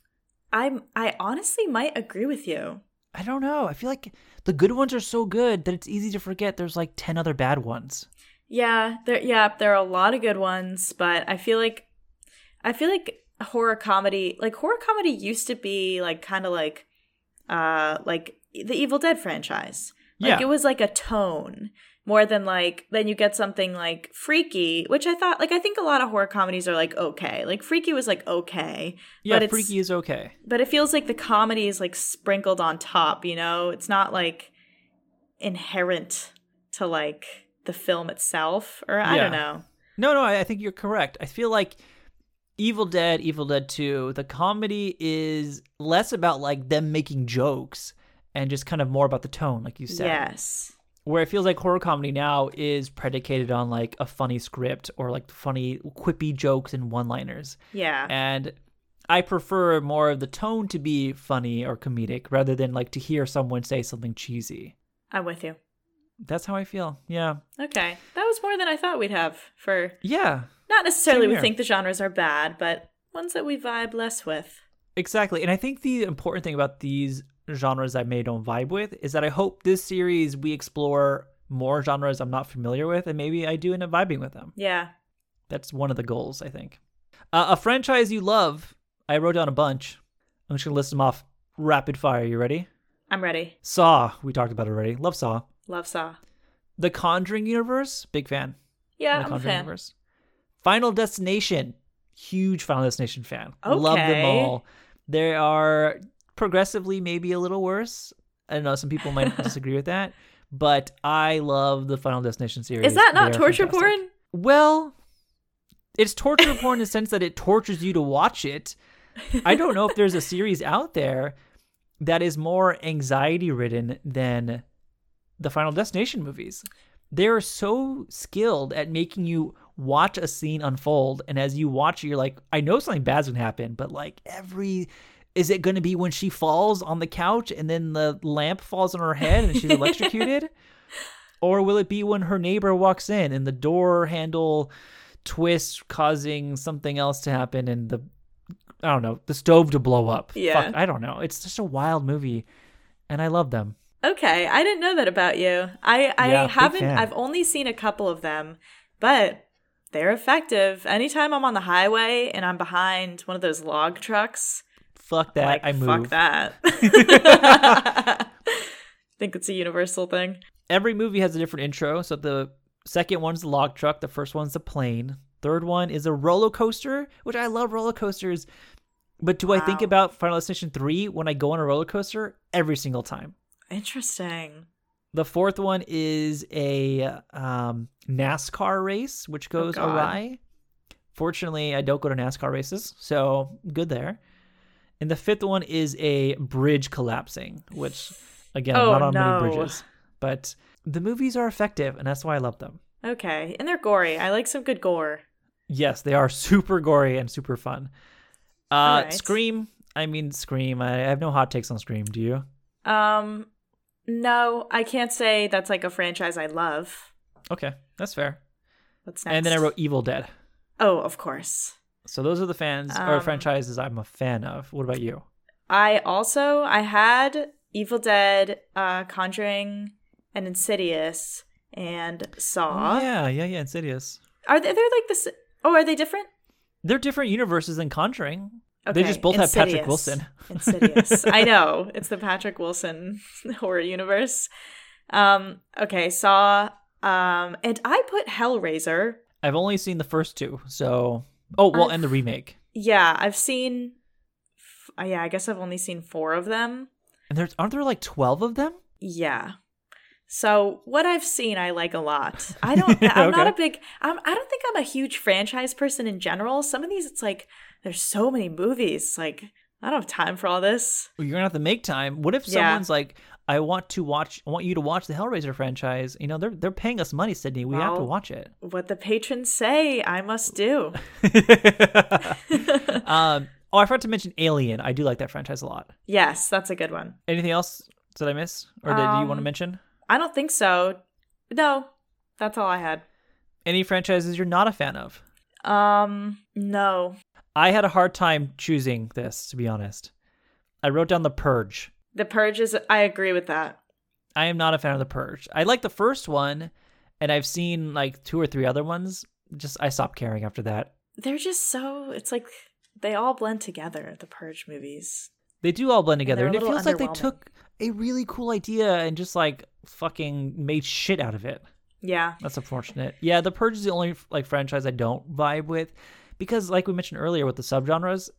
I'm I honestly might agree with you. I don't know. I feel like the good ones are so good that it's easy to forget there's like 10 other bad ones. Yeah, there yeah, there are a lot of good ones, but I feel like I feel like horror comedy, like horror comedy used to be like kind of like uh like the Evil Dead franchise. Like Yeah. it was like a tone more than like then you get something like freaky, which I thought like I think a lot of horror comedies are like okay. Like freaky was like okay, Yeah, but Freaky is okay. but it feels like the comedy is like sprinkled on top, you know? It's not like inherent to like the film itself or I Yeah. don't know. No, no, I I think you're correct. I feel like Evil Dead, Evil Dead 2, the comedy is less about like them making jokes and just kind of more about the tone, like you said. Yes. Where it feels like horror comedy now is predicated on like a funny script or like funny quippy jokes and one-liners. Yeah. And I prefer more of the tone to be funny or comedic rather than like to hear someone say something cheesy. I'm with you. That's how I feel. Yeah. Okay. That was more than I thought we'd have for Yeah. not necessarily Same we here. think the genres are bad, but ones that we vibe less with. Exactly. And I think the important thing about these genres I may don't vibe with is that I hope this series we explore more genres I'm not familiar with and maybe I do end up vibing with them. Yeah. That's one of the goals, I think. Uh, a franchise you love, I wrote down a bunch. I'm just going to list them off rapid fire. You ready? I'm ready. Saw, we talked about already. Love Saw. Love Saw. The Conjuring universe, big fan. Yeah, the I'm a Conjuring fan. universe. Final Destination, Huge Final Destination fan. Okay. Love them all. They are progressively maybe a little worse. I know some people might disagree with that, but I love the Final Destination series. Is that not torture fantastic. porn? Well, it's torture porn in the sense that it tortures you to watch it. I don't know if there's a series out there that is more anxiety ridden than the Final Destination movies. They're so skilled at making you watch a scene unfold, and as you watch it, you're like, I know something bad's gonna happen, but like every. Is it going to be when she falls on the couch and then the lamp falls on her head and she's electrocuted? Or will it be when her neighbor walks in and the door handle twists, causing something else to happen and the I don't know, the stove to blow up? Yeah. Fuck, I don't know. It's just a wild movie and I love them. Okay, I didn't know that about you. I I Yeah, haven't. I've only seen a couple of them, but they're effective. Anytime I'm on the highway and I'm behind one of those log trucks, Fuck that. like I move. fuck that. I think it's a universal thing. Every movie has a different intro. So the second one's the log truck, the first one's the plane. Third one is a roller coaster, which I love roller coasters. But do I think about Final Destination 3 when I go on a roller coaster? Every single time. Interesting. The fourth one is a um, NASCAR race, which goes God. awry. Fortunately, I don't go to NASCAR races, so good there. And the fifth one is a bridge collapsing, which again, Oh, not on no. many bridges, but the movies are effective, and that's why I love them. Okay, and they're gory. I like some good gore. Yes, they are super gory and super fun. Uh. Scream. I mean, Scream. I, I have no hot takes on Scream. Do you? Um, no, I can't say that's like a franchise I love. Okay, that's fair. What's next? And then I wrote Evil Dead. Oh, of course. So those are the fans or Um, franchises I'm a fan of. What about you? I also I had Evil Dead, uh, Conjuring, and Insidious, and Saw. Oh, yeah, yeah, yeah. Insidious. Are they? They're like this. Oh, are they different? They're different universes than Conjuring. Okay. They just both have Patrick Wilson. Insidious. I know it's the Patrick Wilson horror universe. Um. Okay. Saw. Um. And I put Hellraiser. I've only seen the first two, so oh well, I've- and the remake. Yeah, I've seen. uh, Yeah, I guess I've only seen four of them. And there's aren't there like twelve of them? Yeah. So what I've seen, I like a lot. I don't. I'm not a big. I'm, I don't think I'm a huge franchise person in general. Some of these, it's like there's so many movies. Like I don't have time for all this. Well, You're gonna have to make time. What if Yeah. someone's like, I want to watch, I want you to watch the Hellraiser franchise. You know, they're they're paying us money, Sydney. We have to watch it. What the patrons say, I must do. um. Oh, I forgot to mention Alien. I do like that franchise a lot. Yes, that's a good one. Anything else did I miss, or did you want to Um, mention I don't think so. No, that's all I had. any franchises you're not a fan of? Um, no. I had a hard time choosing this, to be honest. I wrote down The Purge. The Purge is. I agree with that. I am not a fan of The Purge. I like the first one, and I've seen like two or three other ones. Just I stopped caring after that. They're just so. It's like they all blend together. The Purge movies. They do all blend together, they're and it feels like they took a really cool idea and just like fucking made shit out of it. Yeah. That's unfortunate. Yeah, The Purge is the only like franchise I don't vibe with because, like we mentioned earlier, with the subgenres,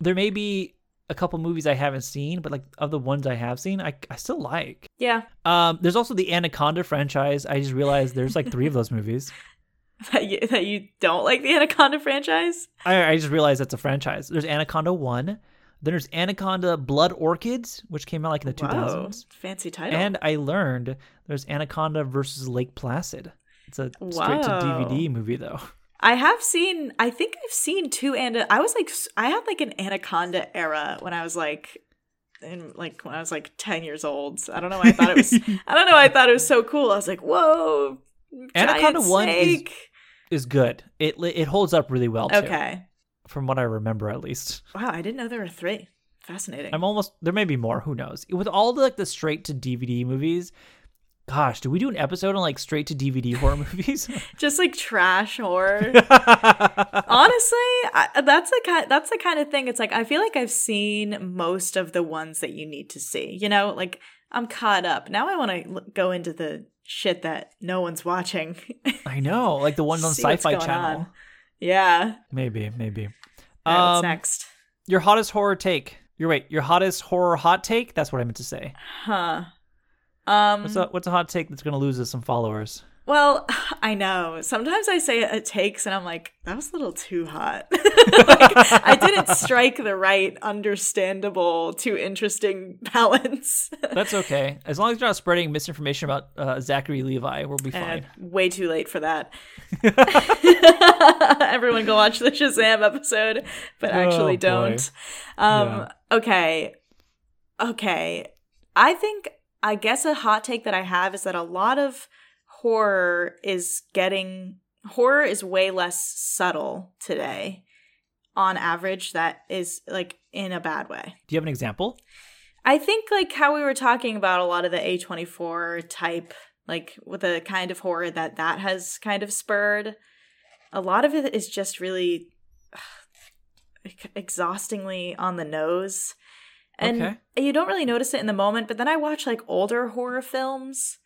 there may be a couple movies I haven't seen, but like of the ones I have seen, I I still like. Yeah. Um, there's also the Anaconda franchise. I just realized there's like three of those movies. That you, that you don't like the Anaconda franchise? I, I just realized that's a franchise. There's Anaconda One, then there's Anaconda Blood Orchids, which came out like in the 2000s. Fancy title. And I learned there's Anaconda versus Lake Placid. It's a straight to DVD movie though. I have seen. I think I've seen two. And I was like, I had like an Anaconda era when I was like, in like when I was like ten years old. I don't know. I thought it was. I don't know. why I thought it was so cool. I was like, whoa. Anaconda one is- Is good. It it holds up really well too. okay. From what I remember at least. Wow, I didn't know there were three. Fascinating. I'm almost there may be more, who knows. With all the like the straight to DVD movies, gosh, do we do an episode on like straight to DVD horror movies? Just like trash horror. Honestly, I, that's the kind that's the kind of thing. It's like I feel like I've seen most of the ones that you need to see. You know, like I'm caught up. Now I want to go into the shit that no one's watching. I know, like the ones on Sci-Fi Channel. on. Yeah. Maybe, maybe. Right, what's Um, next? Your hottest horror take. Your wait, your hottest horror hot take? That's what I meant to say. Huh. Um What's a what's a hot take that's gonna lose us some followers? Well, I know. Sometimes I say it takes and I'm like, that was a little too hot. like, I didn't strike the right, understandable, too interesting balance. That's okay. As long as you're not spreading misinformation about uh, Zachary Levi, we'll be fine. And way too late for that. Everyone go watch the Shazam episode, but actually Oh, don't. Um, Yeah. Okay. Okay. I think, I guess a hot take that I have is that a lot of horror is getting, horror is way less subtle today on average, that is like in a bad way. Do you have an example? I think like how we were talking about a lot of the A24 type like with the kind of horror that that has kind of spurred a lot of it is just really exhaustingly on the nose and Okay. you don't really notice it in the moment but then I watch like older horror films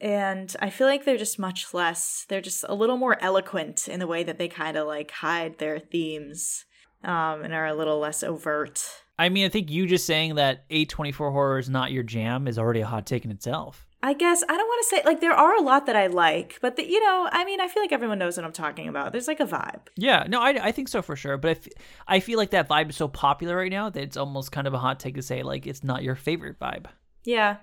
and I feel like they're just much less they're just a little more eloquent in the way that they kind of like hide their themes um and are a little less overt I mean, I think you just saying that A24 horror is not your jam is already a hot take in itself. I guess I don't want to say like there are a lot that I like, but the, you know, I mean, I feel like everyone knows what I'm talking about. There's like a vibe. Yeah, no, I, I think so for sure. But I, f- I feel like that vibe is so popular right now that it's almost kind of a hot take to say like it's not your favorite vibe. Yeah,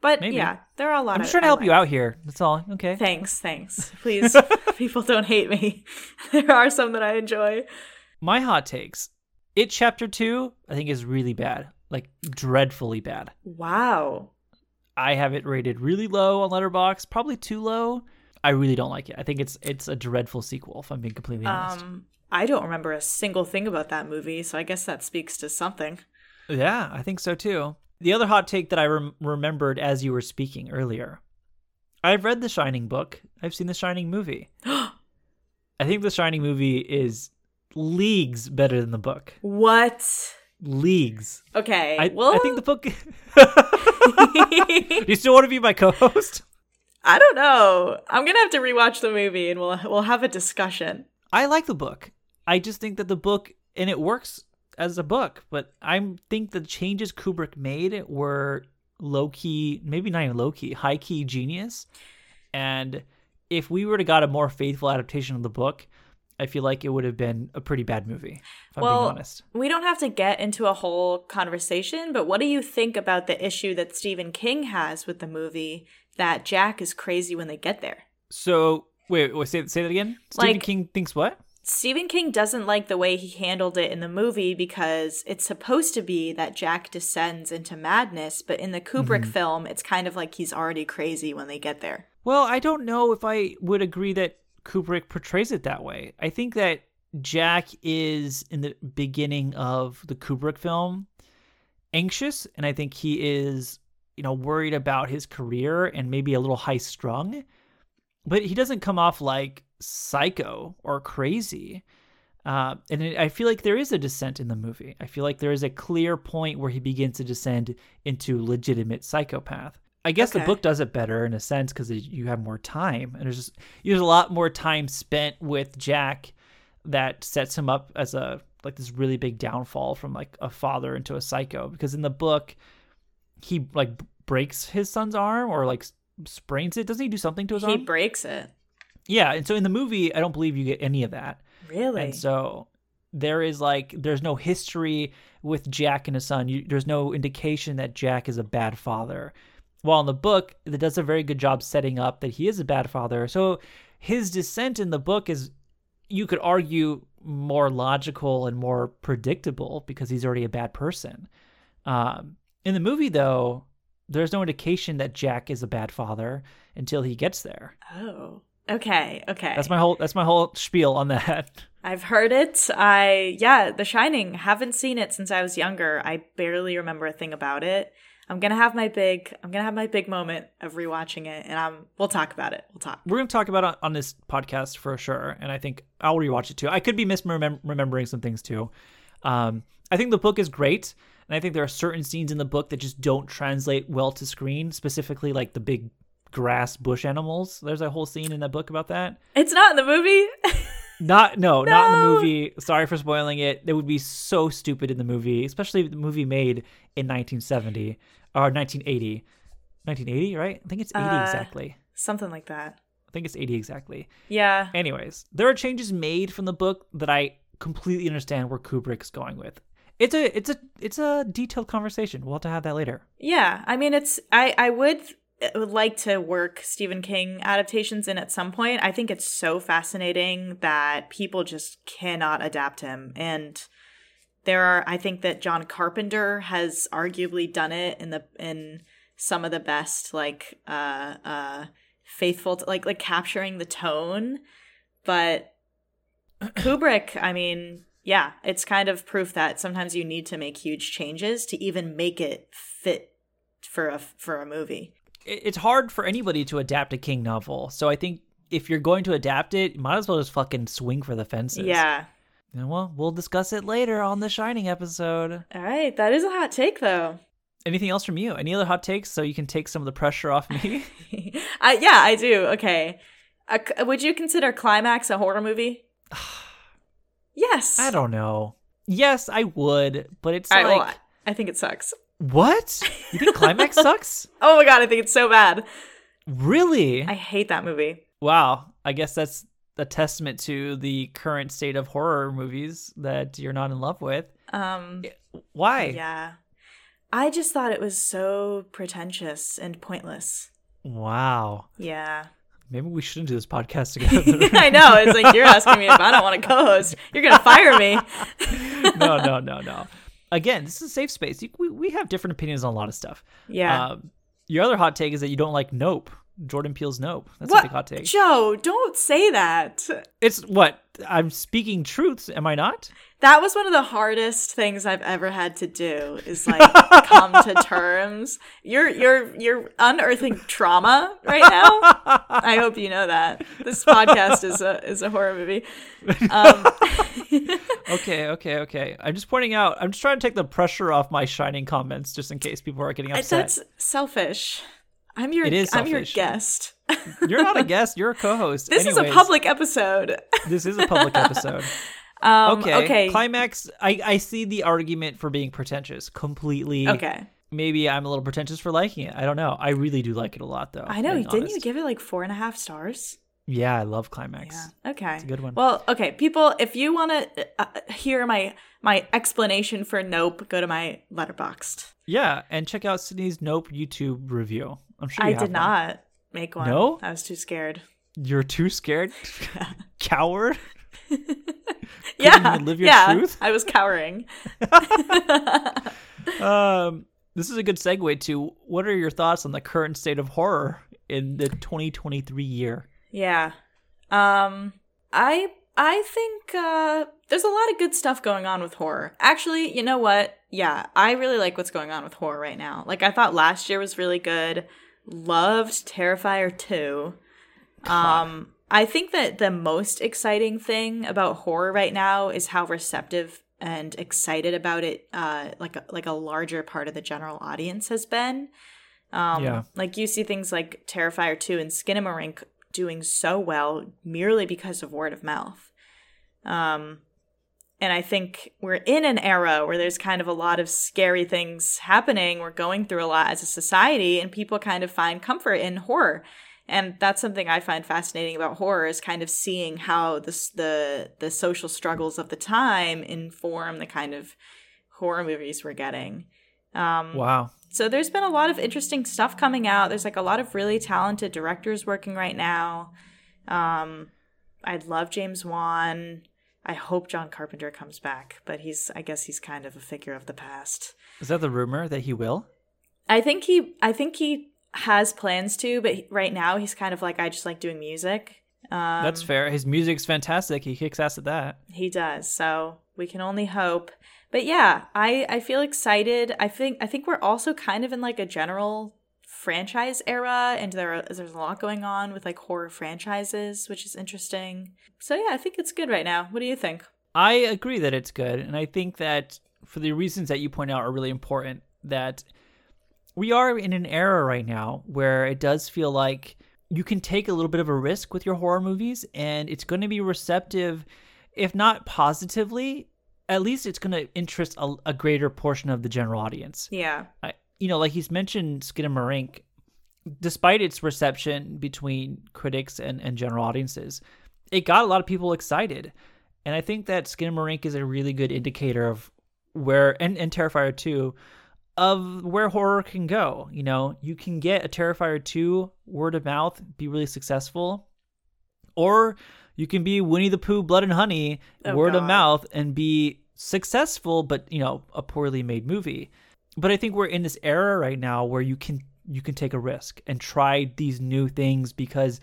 but Maybe. yeah, there are a lot. I'm of, trying to I help you out here. That's all. Okay. Thanks, thanks. Please, people don't hate me. there are some that I enjoy. My hot takes. It chapter two, I think is really bad, like dreadfully bad. Wow. I have it rated really low on Letterboxd, probably too low. I really don't like it. I think it's it's a dreadful sequel. If I'm being completely honest. Um, I don't remember a single thing about that movie, so I guess that speaks to something. Yeah, I think so too. The other hot take that I rem- remembered as you were speaking earlier. I've read The Shining book. I've seen The Shining movie. I think The Shining movie is leagues better than the book. What? Leagues. Okay. I, well, I think the book. Do you still want to be my co-host? I don't know. I'm gonna have to rewatch the movie, and we'll we'll have a discussion. I like the book. I just think that the book and it works as a book, but I think the changes Kubrick made were low key, maybe not even low key, high key genius. And if we were to got a more faithful adaptation of the book, I feel like it would have been a pretty bad movie. If I'm Well, being honest. We don't have to get into a whole conversation, but what do you think about the issue that Stephen King has with the movie that Jack is crazy when they get there? So wait, wait say say that again. Stephen Like- King thinks what? Stephen King doesn't like the way he handled it in the movie because it's supposed to be that Jack descends into madness, but in the Kubrick Mm-hmm. film, it's kind of like he's already crazy when they get there. Well, I don't know if I would agree that Kubrick portrays it that way. I think that Jack is in the beginning of the Kubrick film anxious and I think he is, you know, worried about his career and maybe a little high strung. But he doesn't come off like psycho or crazy. Uh, and I feel like there is a descent in the movie. I feel like there is a clear point where he begins to descend into legitimate psychopath. I guess the book does it better in a sense because you have more time, and there's just there's a lot more time spent with Jack that sets him up as a like this really big downfall from like a father into a psycho. Because in the book, he like breaks his son's arm or like sprains it. Doesn't he do something to his He arm? He breaks it. yeah, and so in the movie, I don't believe you get any of that. Really? And so there is like there's no history with Jack and his son. You, there's no indication that Jack is a bad father. While in the book, it does a very good job setting up that he is a bad father. So his descent in the book is, you could argue, more logical and more predictable because he's already a bad person. Um, in the movie, though, there's no indication that Jack is a bad father until he gets there. oh. Okay, okay. That's my whole. That's my whole spiel on that. I've heard it. I yeah, The Shining. Haven't seen it since I was younger. I barely remember a thing about it. I'm gonna have my big. I'm gonna have my big moment of rewatching it, and I'm. We'll talk about it. We'll talk. we're going to talk about it on this podcast for sure and i think i'll rewatch it too i could be misremembering some things too um, i think the book is great and i think there are certain scenes in the book that just don't translate well to screen specifically like the big grass bush animals there's a whole scene in that book about that It's not in the movie. Not no, not in the movie. Sorry for spoiling it. It would be so stupid in the movie, especially the movie made in 1970 or 1980. 1980, right? I think it's 80 Uh, exactly. Something like that. I think it's 80 exactly. Yeah. Anyways, there are changes made from the book that I completely understand where Kubrick's going with. It's a it's a it's a detailed conversation. We'll have to have that later. Yeah, I mean, it's I I would I would like to work Stephen King adaptations in at some point. I think it's so fascinating that people just cannot adapt him, and there are. I think that John Carpenter has arguably done it in the in some of the best, like uh uh faithful, to, like like capturing the tone, but Kubrick, I mean, yeah, it's kind of proof that sometimes you need to make huge changes to even make it fit for a for a movie. It's hard for anybody to adapt a King novel, so I think if you're going to adapt it, you might as well just fucking swing for the fences. Yeah. And well, we'll discuss it later on the Shining episode. All right, that is a hot take though. Anything else from you? Any other hot takes so you can take some of the pressure off me? I, yeah, I do. Okay. Uh, would you consider Climax a horror movie? yes. I don't know. Yes, I would, but it's right, like well, I think it sucks. what? You think Climax sucks? Oh my god, I think it's so bad. Really? I hate that movie. Wow. I guess that's a testament to the current state of horror movies that you're not in love with. Um Why? yeah. I just thought it was so pretentious and pointless. Wow. Yeah. Maybe we shouldn't do this podcast together. I know. It's like you're asking me if I don't want to co-host. You're gonna fire me. no, no, no, no. Again, this is a safe space. We, we have different opinions on a lot of stuff. Yeah. Um, your other hot take is that you don't like Nope. Jordan Peele's Nope. That's a what? big hot take. Joe, don't say that. It's what? I'm speaking truths, am I not? That was one of the hardest things I've ever had to do is like come to terms. You're you're you're unearthing trauma right now. I hope you know that. This podcast is a is a horror movie. Um, Okay, okay, okay. I'm just pointing out, I'm just trying to take the pressure off my shining comments just in case people are getting upset. that's selfish. I'm your It is I'm your guest. You're not a guest, you're a co host. This is a public episode. This is a public episode. Um, Okay. okay. Climax, I, I see the argument for being pretentious completely. Okay. Maybe I'm a little pretentious for liking it. I don't know. I really do like it a lot, though. I know. Didn't you give it like four and a half stars? Yeah, I love Climax. Yeah. Okay. It's a good one. Well, okay, people, if you want to uh, hear my my explanation for Nope, go to my Letterboxd. Yeah, and check out Sydney's Nope YouTube review. I'm sure I did one. not make one. No? I was too scared. You're too scared, coward. yeah. even live your yeah. truth? I was cowering. Um, this is a good segue to what are your thoughts on the current state of horror in the 2023 year? Yeah. Um I I think uh there's a lot of good stuff going on with horror. Actually, you know what? Yeah, I really like what's going on with horror right now. Like I thought last year was really good. Loved Terrifier 2. Um I think that the most exciting thing about horror right now is how receptive and excited about it uh like a, like a larger part of the general audience has been. Um, Yeah. Like you see things like Terrifier 2 and Skinamarink doing so well merely because of word of mouth. Um, and I think we're in an era where there's kind of a lot of scary things happening. We're going through a lot as a society, and people kind of find comfort in horror. And that's something I find fascinating about horror is kind of seeing how this, the the social struggles of the time inform the kind of horror movies we're getting. Um, Wow. so there's been a lot of interesting stuff coming out. There's like a lot of really talented directors working right now. Um, I love James Wan. I hope John Carpenter comes back, but he's I guess he's kind of a figure of the past. Is that the rumor that he will? I think he I think he has plans to, but right now he's kind of like I just like doing music. Um, That's fair. His music's fantastic. He kicks ass at that. He does. So we can only hope. But yeah, I I feel excited. I think I think we're also kind of in like a general franchise era and there are, there's a lot going on with like horror franchises, which is interesting. So yeah, I think it's good right now. What do you think? I agree that it's good, and I think that for the reasons that you point out are really important, that we are in an era right now where it does feel like you can take a little bit of a risk with your horror movies and it's going to be receptive if not positively at least it's going to interest a, a, greater portion of the general audience yeah I, you know like he's mentioned skinamarink despite its reception between critics and, and general audiences it got a lot of people excited and i think that skinamarink is a really good indicator of where and, and terrifier 2 of where horror can go. You know, you can get a Terrifier 2 word of mouth, be really successful, or you can be Winnie the Pooh, Blood and Honey, oh, word God. of mouth, and be successful, but you know, a poorly made movie. But I think we're in this era right now where you can you can take a risk and try these new things because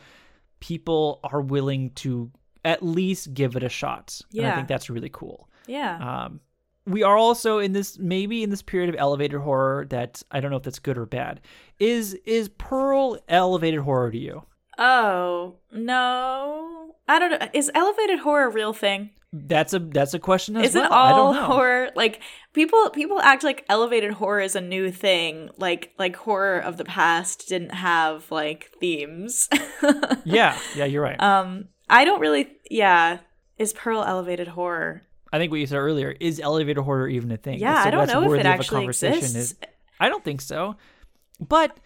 people are willing to at least give it a shot. Yeah. And I think that's really cool. Yeah. Um, we are also in this maybe in this period of elevated horror that I don't know if that's good or bad. Is is Pearl elevated horror to you? Oh no, I don't know. Is elevated horror a real thing? That's a that's a question as Isn't well. all horror like people people act like elevated horror is a new thing. Like like horror of the past didn't have like themes. yeah, yeah, you're right. Um, I don't really. Yeah, is Pearl elevated horror? I think what you said earlier is elevated horror even a thing? Yeah, so I don't know if it actually exists. Is, I don't think so. But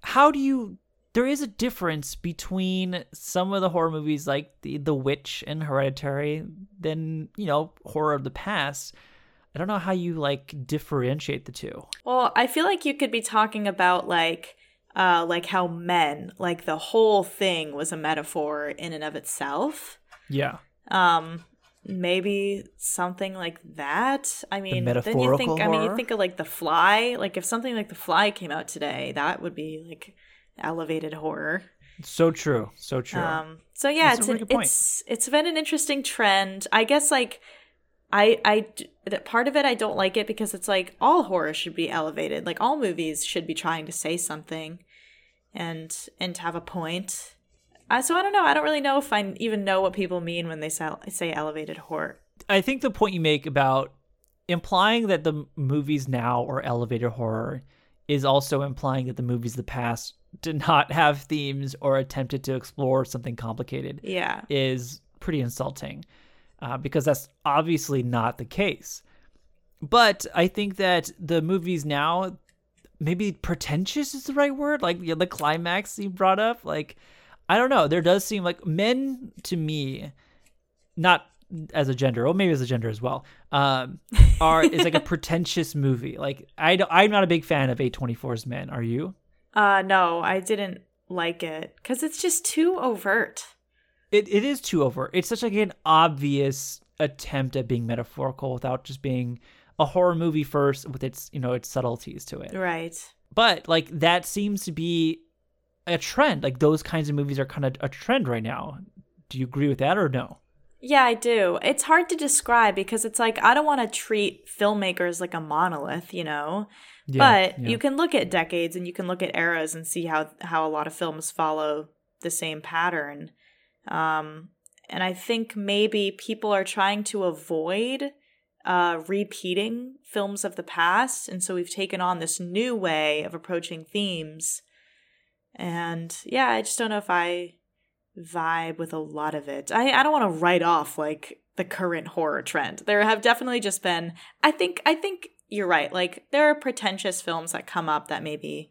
how do you? There is a difference between some of the horror movies like the The Witch and Hereditary, than you know horror of the past. I don't know how you like differentiate the two. Well, I feel like you could be talking about like uh like how men, like the whole thing was a metaphor in and of itself. Yeah. Um maybe something like that. I mean, then you think. Horror? I mean, you think of like The Fly. Like if something like The Fly came out today, that would be like elevated horror. So true. So true. Um, so yeah, That's it's an, it's it's been an interesting trend. I guess like I I that part of it I don't like it because it's like all horror should be elevated. Like all movies should be trying to say something and and have a point. Uh, so I don't know. I don't really know if I even know what people mean when they say, say elevated horror. I think the point you make about implying that the movies now are elevated horror is also implying that the movies of the past did not have themes or attempted to explore something complicated. Yeah. Is pretty insulting uh, because that's obviously not the case. But I think that the movies now, maybe pretentious is the right word. Like the climax you brought up, like I don't know. There does seem like men to me, not as a gender, or maybe as a gender as well, um, are is like a pretentious movie. Like I I'm not a big fan of A24's Men. Are you? Uh, no, I didn't like it because it's just too overt. It it is too overt. It's such like an obvious attempt at being metaphorical without just being a horror movie first with its you know its subtleties to it. Right. But like that seems to be a trend. Like those kinds of movies are kind of a trend right now. Do you agree with that or no? Yeah, I do. It's hard to describe because it's like I don't want to treat filmmakers like a monolith, you know. Yeah, but yeah. you can look at decades and you can look at eras and see how how a lot of films follow the same pattern. Um, and I think maybe people are trying to avoid uh, repeating films of the past, and so we've taken on this new way of approaching themes and yeah, I just don't know if I vibe with a lot of it. I, I don't want to write off like the current horror trend. There have definitely just been I think I think you're right. Like there are pretentious films that come up that maybe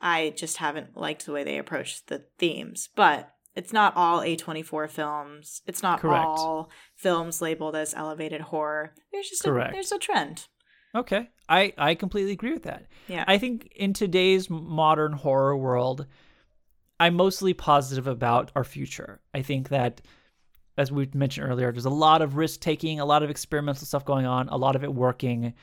I just haven't liked the way they approach the themes. But it's not all A24 films. It's not Correct. all films labeled as elevated horror. There's just Correct. a, there's a trend. Okay. I, I completely agree with that. Yeah. I think in today's modern horror world, I'm mostly positive about our future. I think that, as we mentioned earlier, there's a lot of risk taking, a lot of experimental stuff going on, a lot of it working.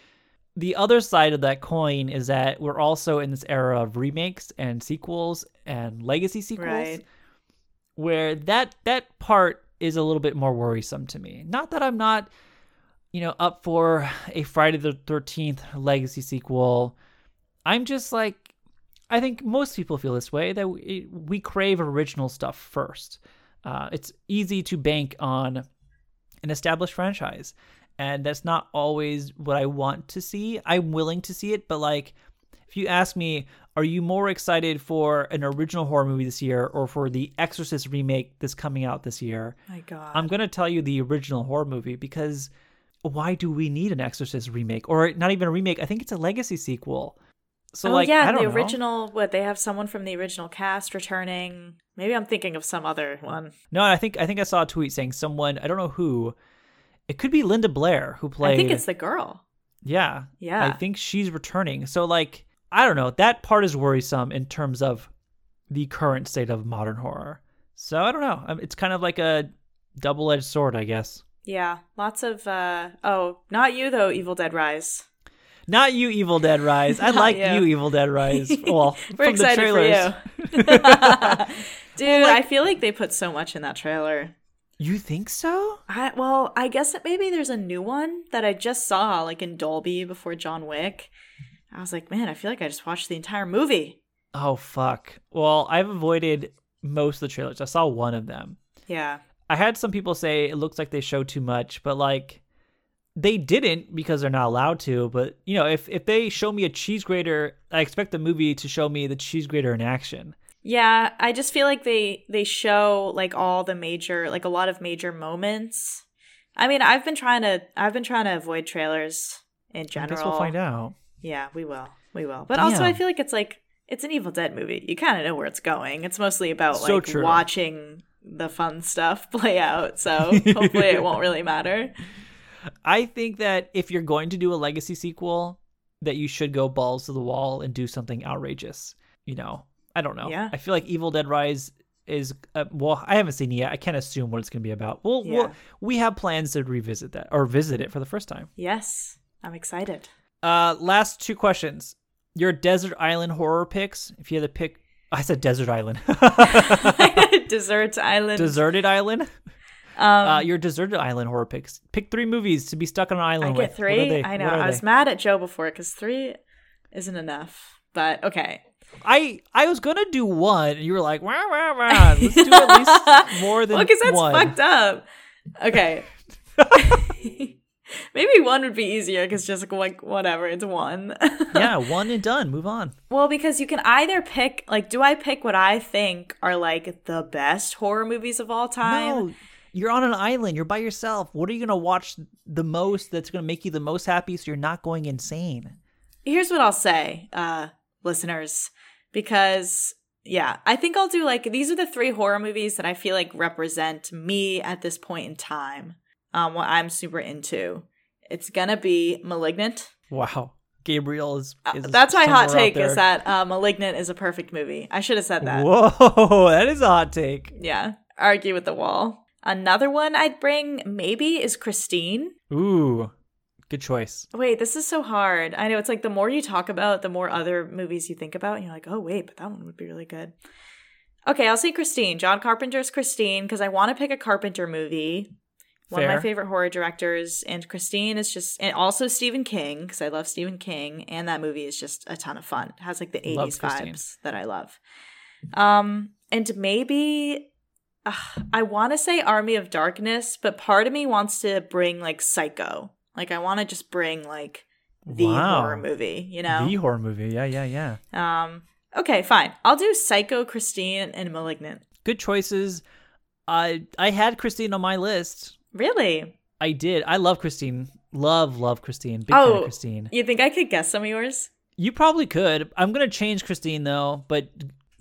The other side of that coin is that we're also in this era of remakes and sequels and legacy sequels, right. where that that part is a little bit more worrisome to me. Not that I'm not you know, up for a Friday the 13th legacy sequel. I'm just like, I think most people feel this way that we, we crave original stuff first. Uh, it's easy to bank on an established franchise, and that's not always what I want to see. I'm willing to see it, but like, if you ask me, Are you more excited for an original horror movie this year or for the Exorcist remake that's coming out this year? My God. I'm going to tell you the original horror movie because why do we need an Exorcist remake or not even a remake? I think it's a legacy sequel. So oh like, yeah, I don't the know. original. What they have someone from the original cast returning. Maybe I'm thinking of some other one. No, I think I think I saw a tweet saying someone I don't know who. It could be Linda Blair who played. I think it's the girl. yeah. Yeah. I think she's returning. So like I don't know. That part is worrisome in terms of the current state of modern horror. So I don't know. Um, It's kind of like a double-edged sword, I guess. Yeah, lots of. uh Oh, not you though. Evil Dead Rise. Not you, Evil Dead Rise. I Not like you. you, Evil Dead Rise. Well, We're from the excited trailers. for you, dude. I feel like they put so much in that trailer. You think so? I well, I guess that maybe there's a new one that I just saw like in Dolby before John Wick. I was like, man, I feel like I just watched the entire movie. Oh fuck. Well, I've avoided most of the trailers. I saw one of them. Yeah. I had some people say it looks like they show too much, but like they didn't because they're not allowed to. But you know, if if they show me a cheese grater, I expect the movie to show me the cheese grater in action. Yeah, I just feel like they they show like all the major like a lot of major moments. I mean, I've been trying to I've been trying to avoid trailers in general. I guess we'll find out. Yeah, we will. We will. But also I feel like it's like it's an Evil Dead movie. You kind of know where it's going. It's mostly about So like true. watching the fun stuff play out. So hopefully it won't really matter. I think that if you're going to do a legacy sequel, that you should go balls to the wall and do something outrageous. You know, I don't know. Yeah. I feel like Evil Dead Rise is uh, well, I haven't seen it yet. I can't assume what it's going to be about. Well, Yeah. we'll we have plans to revisit that or visit it for the first time. Yes, I'm excited. Uh, last two questions. Your desert island horror picks. If you had to pick, I said desert island. Desert Island. Deserted island. Um, Uh, your deserted island horror picks. Pick three movies to be stuck on an island I get with. Three. I know. I was they? mad at Joe before because three isn't enough. But okay. I I was gonna do one, and you were like, wah, wah, wah. let's do at least more than one. well, because that's one. fucked up. Okay. Maybe one would be easier because just like whatever, it's one. yeah, one and done. Move on. Well, because you can either pick like, do I pick what I think are like the best horror movies of all time? No, you're on an island. You're by yourself. What are you gonna watch the most? That's gonna make you the most happy, so you're not going insane. Here's what I'll say, uh, listeners, because yeah, I think I'll do like these are the three horror movies that I feel like represent me at this point in time. Um, what I'm super into. It's gonna be *Malignant*. Wow, Gabriel is. Uh, That's my hot take. Is that uh, *Malignant* is a perfect movie. I should have said that. Whoa, that is a hot take. Yeah, argue with the wall. Another one I'd bring maybe is *Christine*. Ooh, good choice. Wait, this is so hard. I know it's like the more you talk about, the more other movies you think about, and you're like, oh wait, but that one would be really good. Okay, I'll say Christine. John Carpenter's Christine because I want to pick a Carpenter movie. One of my favorite horror directors, and Christine is just, and also Stephen King because I love Stephen King, and that movie is just a ton of fun. It has like the '80s vibes that I love. Um, and maybe uh, I want to say Army of Darkness, but part of me wants to bring like Psycho. Like I want to just bring like the Wow. horror movie, you know? The horror movie. Yeah, yeah, yeah. um okay, fine. I'll do Psycho, Christine, and Malignant. Good choices. I I had Christine on my list. Really? I did. I love Christine. Love, love Christine. Big fan Oh. of Christine. You think I could guess some of yours? You probably could. I'm gonna change Christine though, but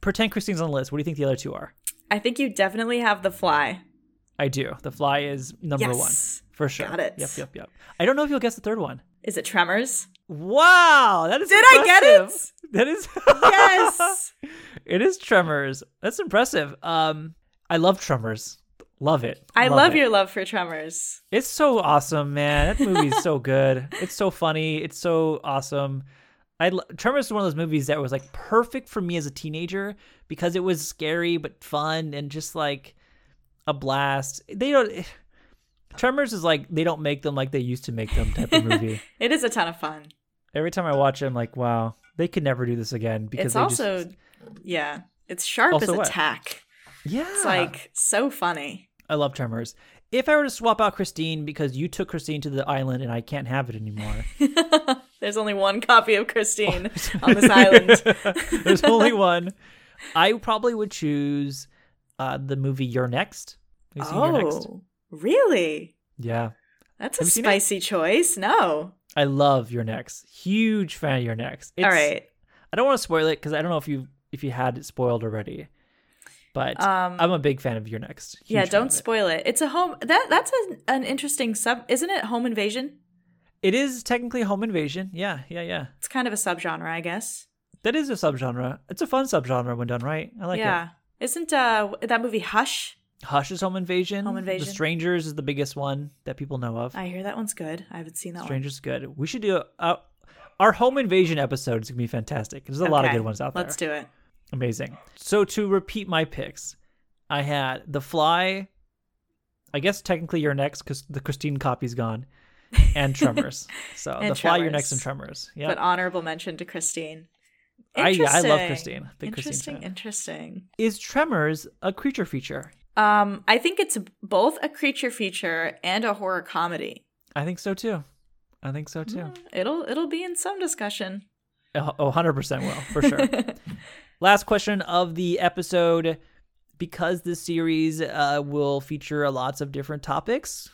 pretend Christine's on the list. What do you think the other two are? I think you definitely have The Fly. I do. The Fly is number one for sure. Got it. Yep, yep, yep. I don't know if you'll guess the third one. Is it Tremors? Wow, that is. Did I get it? That is. Yes. it is Tremors. That's impressive. Um, I love Tremors. Love it. I love it. your love for Tremors. It's so awesome, man. That movie's so good. It's so funny. It's so awesome. I Tremors is one of those movies that was like perfect for me as a teenager because it was scary but fun and just like a blast. They don't. Tremors is like they don't make them like they used to make them type of movie. It is a ton of fun. Every time I watch it, I'm like, wow, they could never do this again because It's also just yeah, it's sharp Also as a what? tack. yeah. It's like so funny. I love Tremors. If I were to swap out Christine because you took Christine to the island and I can't have it anymore, There's only one copy of Christine on this island. There's only one. I probably would choose uh, the movie You're Next. You seen You're Next? Oh, really? Yeah. That's Have a you seen it? spicy choice. No. I love You're Next. Huge fan of You're Next. It's, All right. I don't want to spoil it because I don't know if you if you had it spoiled already. But Um, I'm a big fan of You're Next. Huge yeah, don't of it. spoil it. It's a home that that's an, an interesting sub, isn't it? Home invasion. It is technically home invasion. Yeah, yeah, yeah. It's kind of a subgenre, I guess. That is a subgenre. It's a fun subgenre when done right. I like it. yeah. Isn't uh that movie Hush? Hush is home invasion. Home Invasion. The Strangers is the biggest one that people know of. I hear that one's good. I haven't seen that one. Strangers is good. We should do a, uh, our home invasion episode is gonna be fantastic. There's a lot of good ones out there. Let's do it. Amazing. So to repeat my picks, I had The Fly. I guess technically you're next because the Christine copy's gone, and Tremors. So And The Fly, you're next, and Tremors. Yeah, But honorable mention to Christine. I yeah, I love Christine. Big Interesting, fan. interesting. Is Tremors a creature feature? Um, I think it's both a creature feature and a horror comedy. I think so too. I think so too. Mm, It'll it'll be in some discussion. Oh, 100% will, for sure. Last question of the episode. Because this series uh, will feature lots of different topics,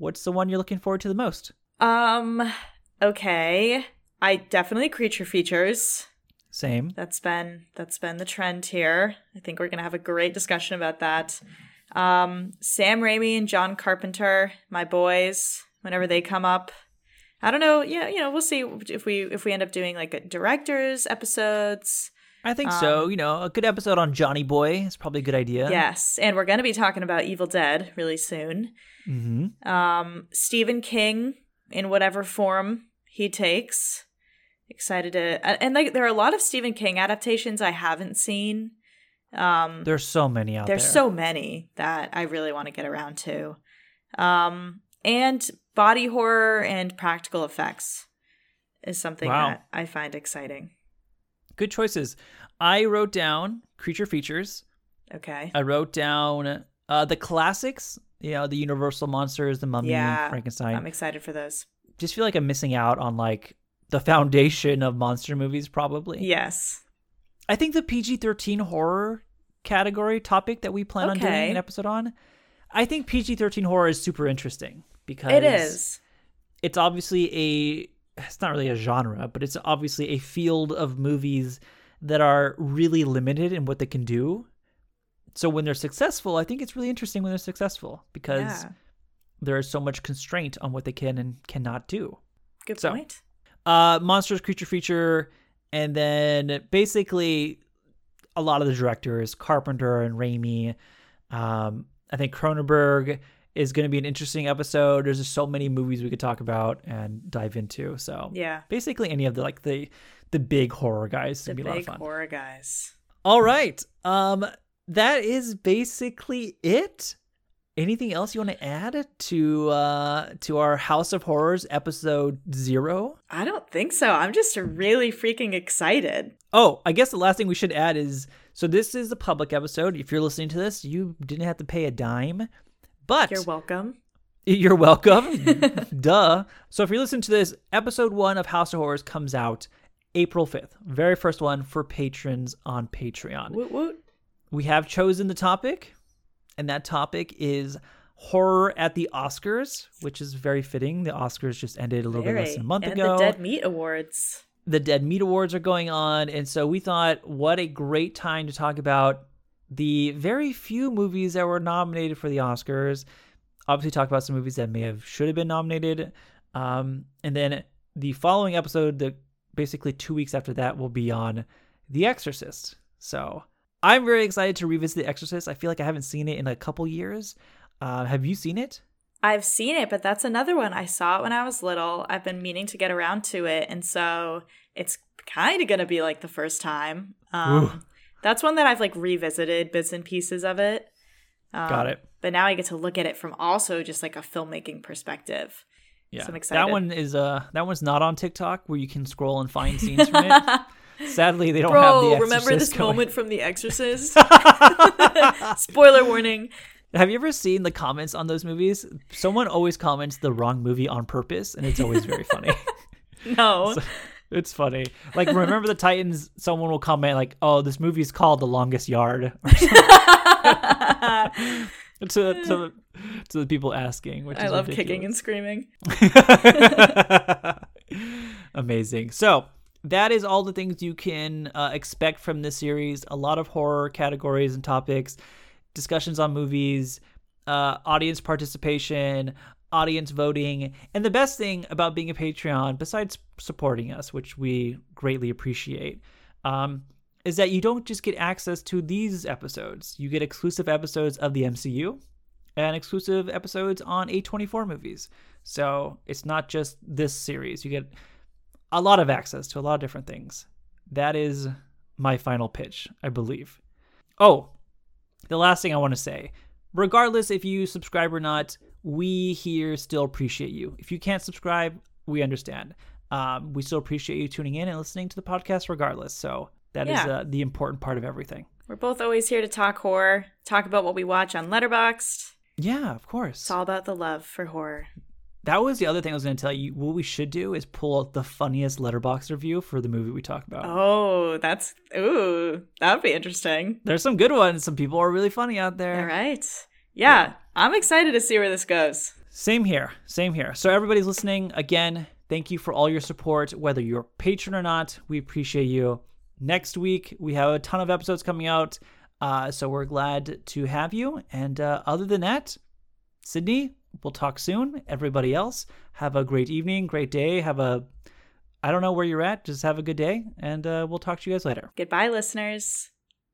what's the one you're looking forward to the most? um, okay. I definitely creature features. Same. That's been that's been the trend here. I think we're gonna have a great discussion about that. Um, Sam Raimi and John Carpenter, my boys. Whenever they come up, I don't know. Yeah, you know, we'll see if we if we end up doing like a directors episodes. I think so. Um, You know, a good episode on Johnny Boy is probably a good idea. Yes, and we're gonna be talking about Evil Dead really soon. hmm Um, Stephen King in whatever form he takes. Excited to and- like there are a lot of Stephen King adaptations I haven't seen. Um, There's so many out There's there. so many that I really want to get around to. Um, and body horror and practical effects is something Wow. that I find exciting. Good choices. I wrote down creature features. Okay. I wrote down uh, the classics. You know, the Universal monsters, the Mummy, Yeah, Frankenstein. I'm excited for those. Just feel like I'm missing out on like the foundation of monster movies. Probably. Yes. I think the PG-13 horror category topic that we plan on doing an episode on. I think PG-13 horror is super interesting because It is. it's obviously a it's not really a genre, but it's obviously a field of movies that are really limited in what they can do. So when they're successful, I think it's really interesting when they're successful because Yeah. there is so much constraint on what they can and cannot do. Good so- point. Uh monsters creature feature and then basically a lot of the directors, Carpenter and Raimi, um I think Cronenberg is going to be an interesting episode. There's just so many movies we could talk about and dive into. So Yeah. basically any of the like the the big horror guys The be a lot of big horror guys. All right. Um that is basically it. Anything else you want to add to uh to our House of Horrors episode 0? I don't think so. I'm just really freaking excited. Oh, I guess the last thing we should add is so this is a public episode. If you're listening to this, you didn't have to pay a dime. But You're welcome. You're welcome. Duh. So if you're listening to this, episode one of House of Horrors comes out April 5th. Very first one for patrons on Patreon. Woot woot. We have chosen the topic, and that topic is horror at the Oscars, which is very fitting. The Oscars just ended a little bit less than a month and ago the Dead Meat Awards. the Dead Meat Awards are going on, and so we thought, what a great time to talk about the very few movies that were nominated for the Oscars. Obviously, talk about some movies that may have should have been nominated, um, and then the following episode, the basically two weeks after that, will be on The Exorcist. So I'm very excited to revisit The Exorcist. I feel like I haven't seen it in a couple years. Uh, have you seen it? I've seen it, but that's another one. I saw it when I was little. I've been meaning to get around to it, and so it's kind of gonna be like the first time. Um, that's one that I've like revisited bits and pieces of it. Um, Got it. But now I get to look at it from also just like a filmmaking perspective. Yeah, I'm that one is uh that one's not on TikTok where you can scroll and find scenes from it. Sadly, they don't have Bro, the remember this going. moment from The Exorcist? Spoiler warning. Have you ever seen the comments on those movies? Someone always comments the wrong movie on purpose, and it's always very funny. No. So- it's funny. Like, remember the Titans? Someone will comment like, "Oh, this movie's called The Longest Yard," or something to to to the people asking. Which I is love ridiculous. kicking and screaming. Amazing. So that is all the things you can uh, expect from this series. A lot of horror categories and topics, discussions on movies, uh, audience participation, audience voting, and the best thing about being a Patreon, besides supporting us, which we greatly appreciate, um, is that you don't just get access to these episodes. You get exclusive episodes of the MCU and exclusive episodes on A24 movies. So it's not just this series. You get a lot of access to a lot of different things. That is my final pitch, I believe. Oh, the last thing I want to say regardless if you subscribe or not, we here still appreciate you. If you can't subscribe, we understand. Um, we still appreciate you tuning in and listening to the podcast regardless. So that is Yeah. uh, the important part of everything. We're both always here to talk horror, talk about what we watch on Letterboxd. Yeah, of course. It's all about the love for horror. That was the other thing I was going to tell you. What we should do is pull out the funniest Letterboxd review for the movie we talk about. Oh, that's ooh, that would be interesting. There's some good ones. Some people are really funny out there. All right. Yeah, I'm excited to see where this goes. Same here. Same here. So, everybody's listening, again, thank you for all your support, whether you're a patron or not. We appreciate you. Next week, we have a ton of episodes coming out. Uh, so, we're glad to have you. And uh, other than that, Sydney, we'll talk soon. Everybody else, have a great evening, great day. Have a, I don't know where you're at, just have a good day. And uh, we'll talk to you guys later. Goodbye, listeners.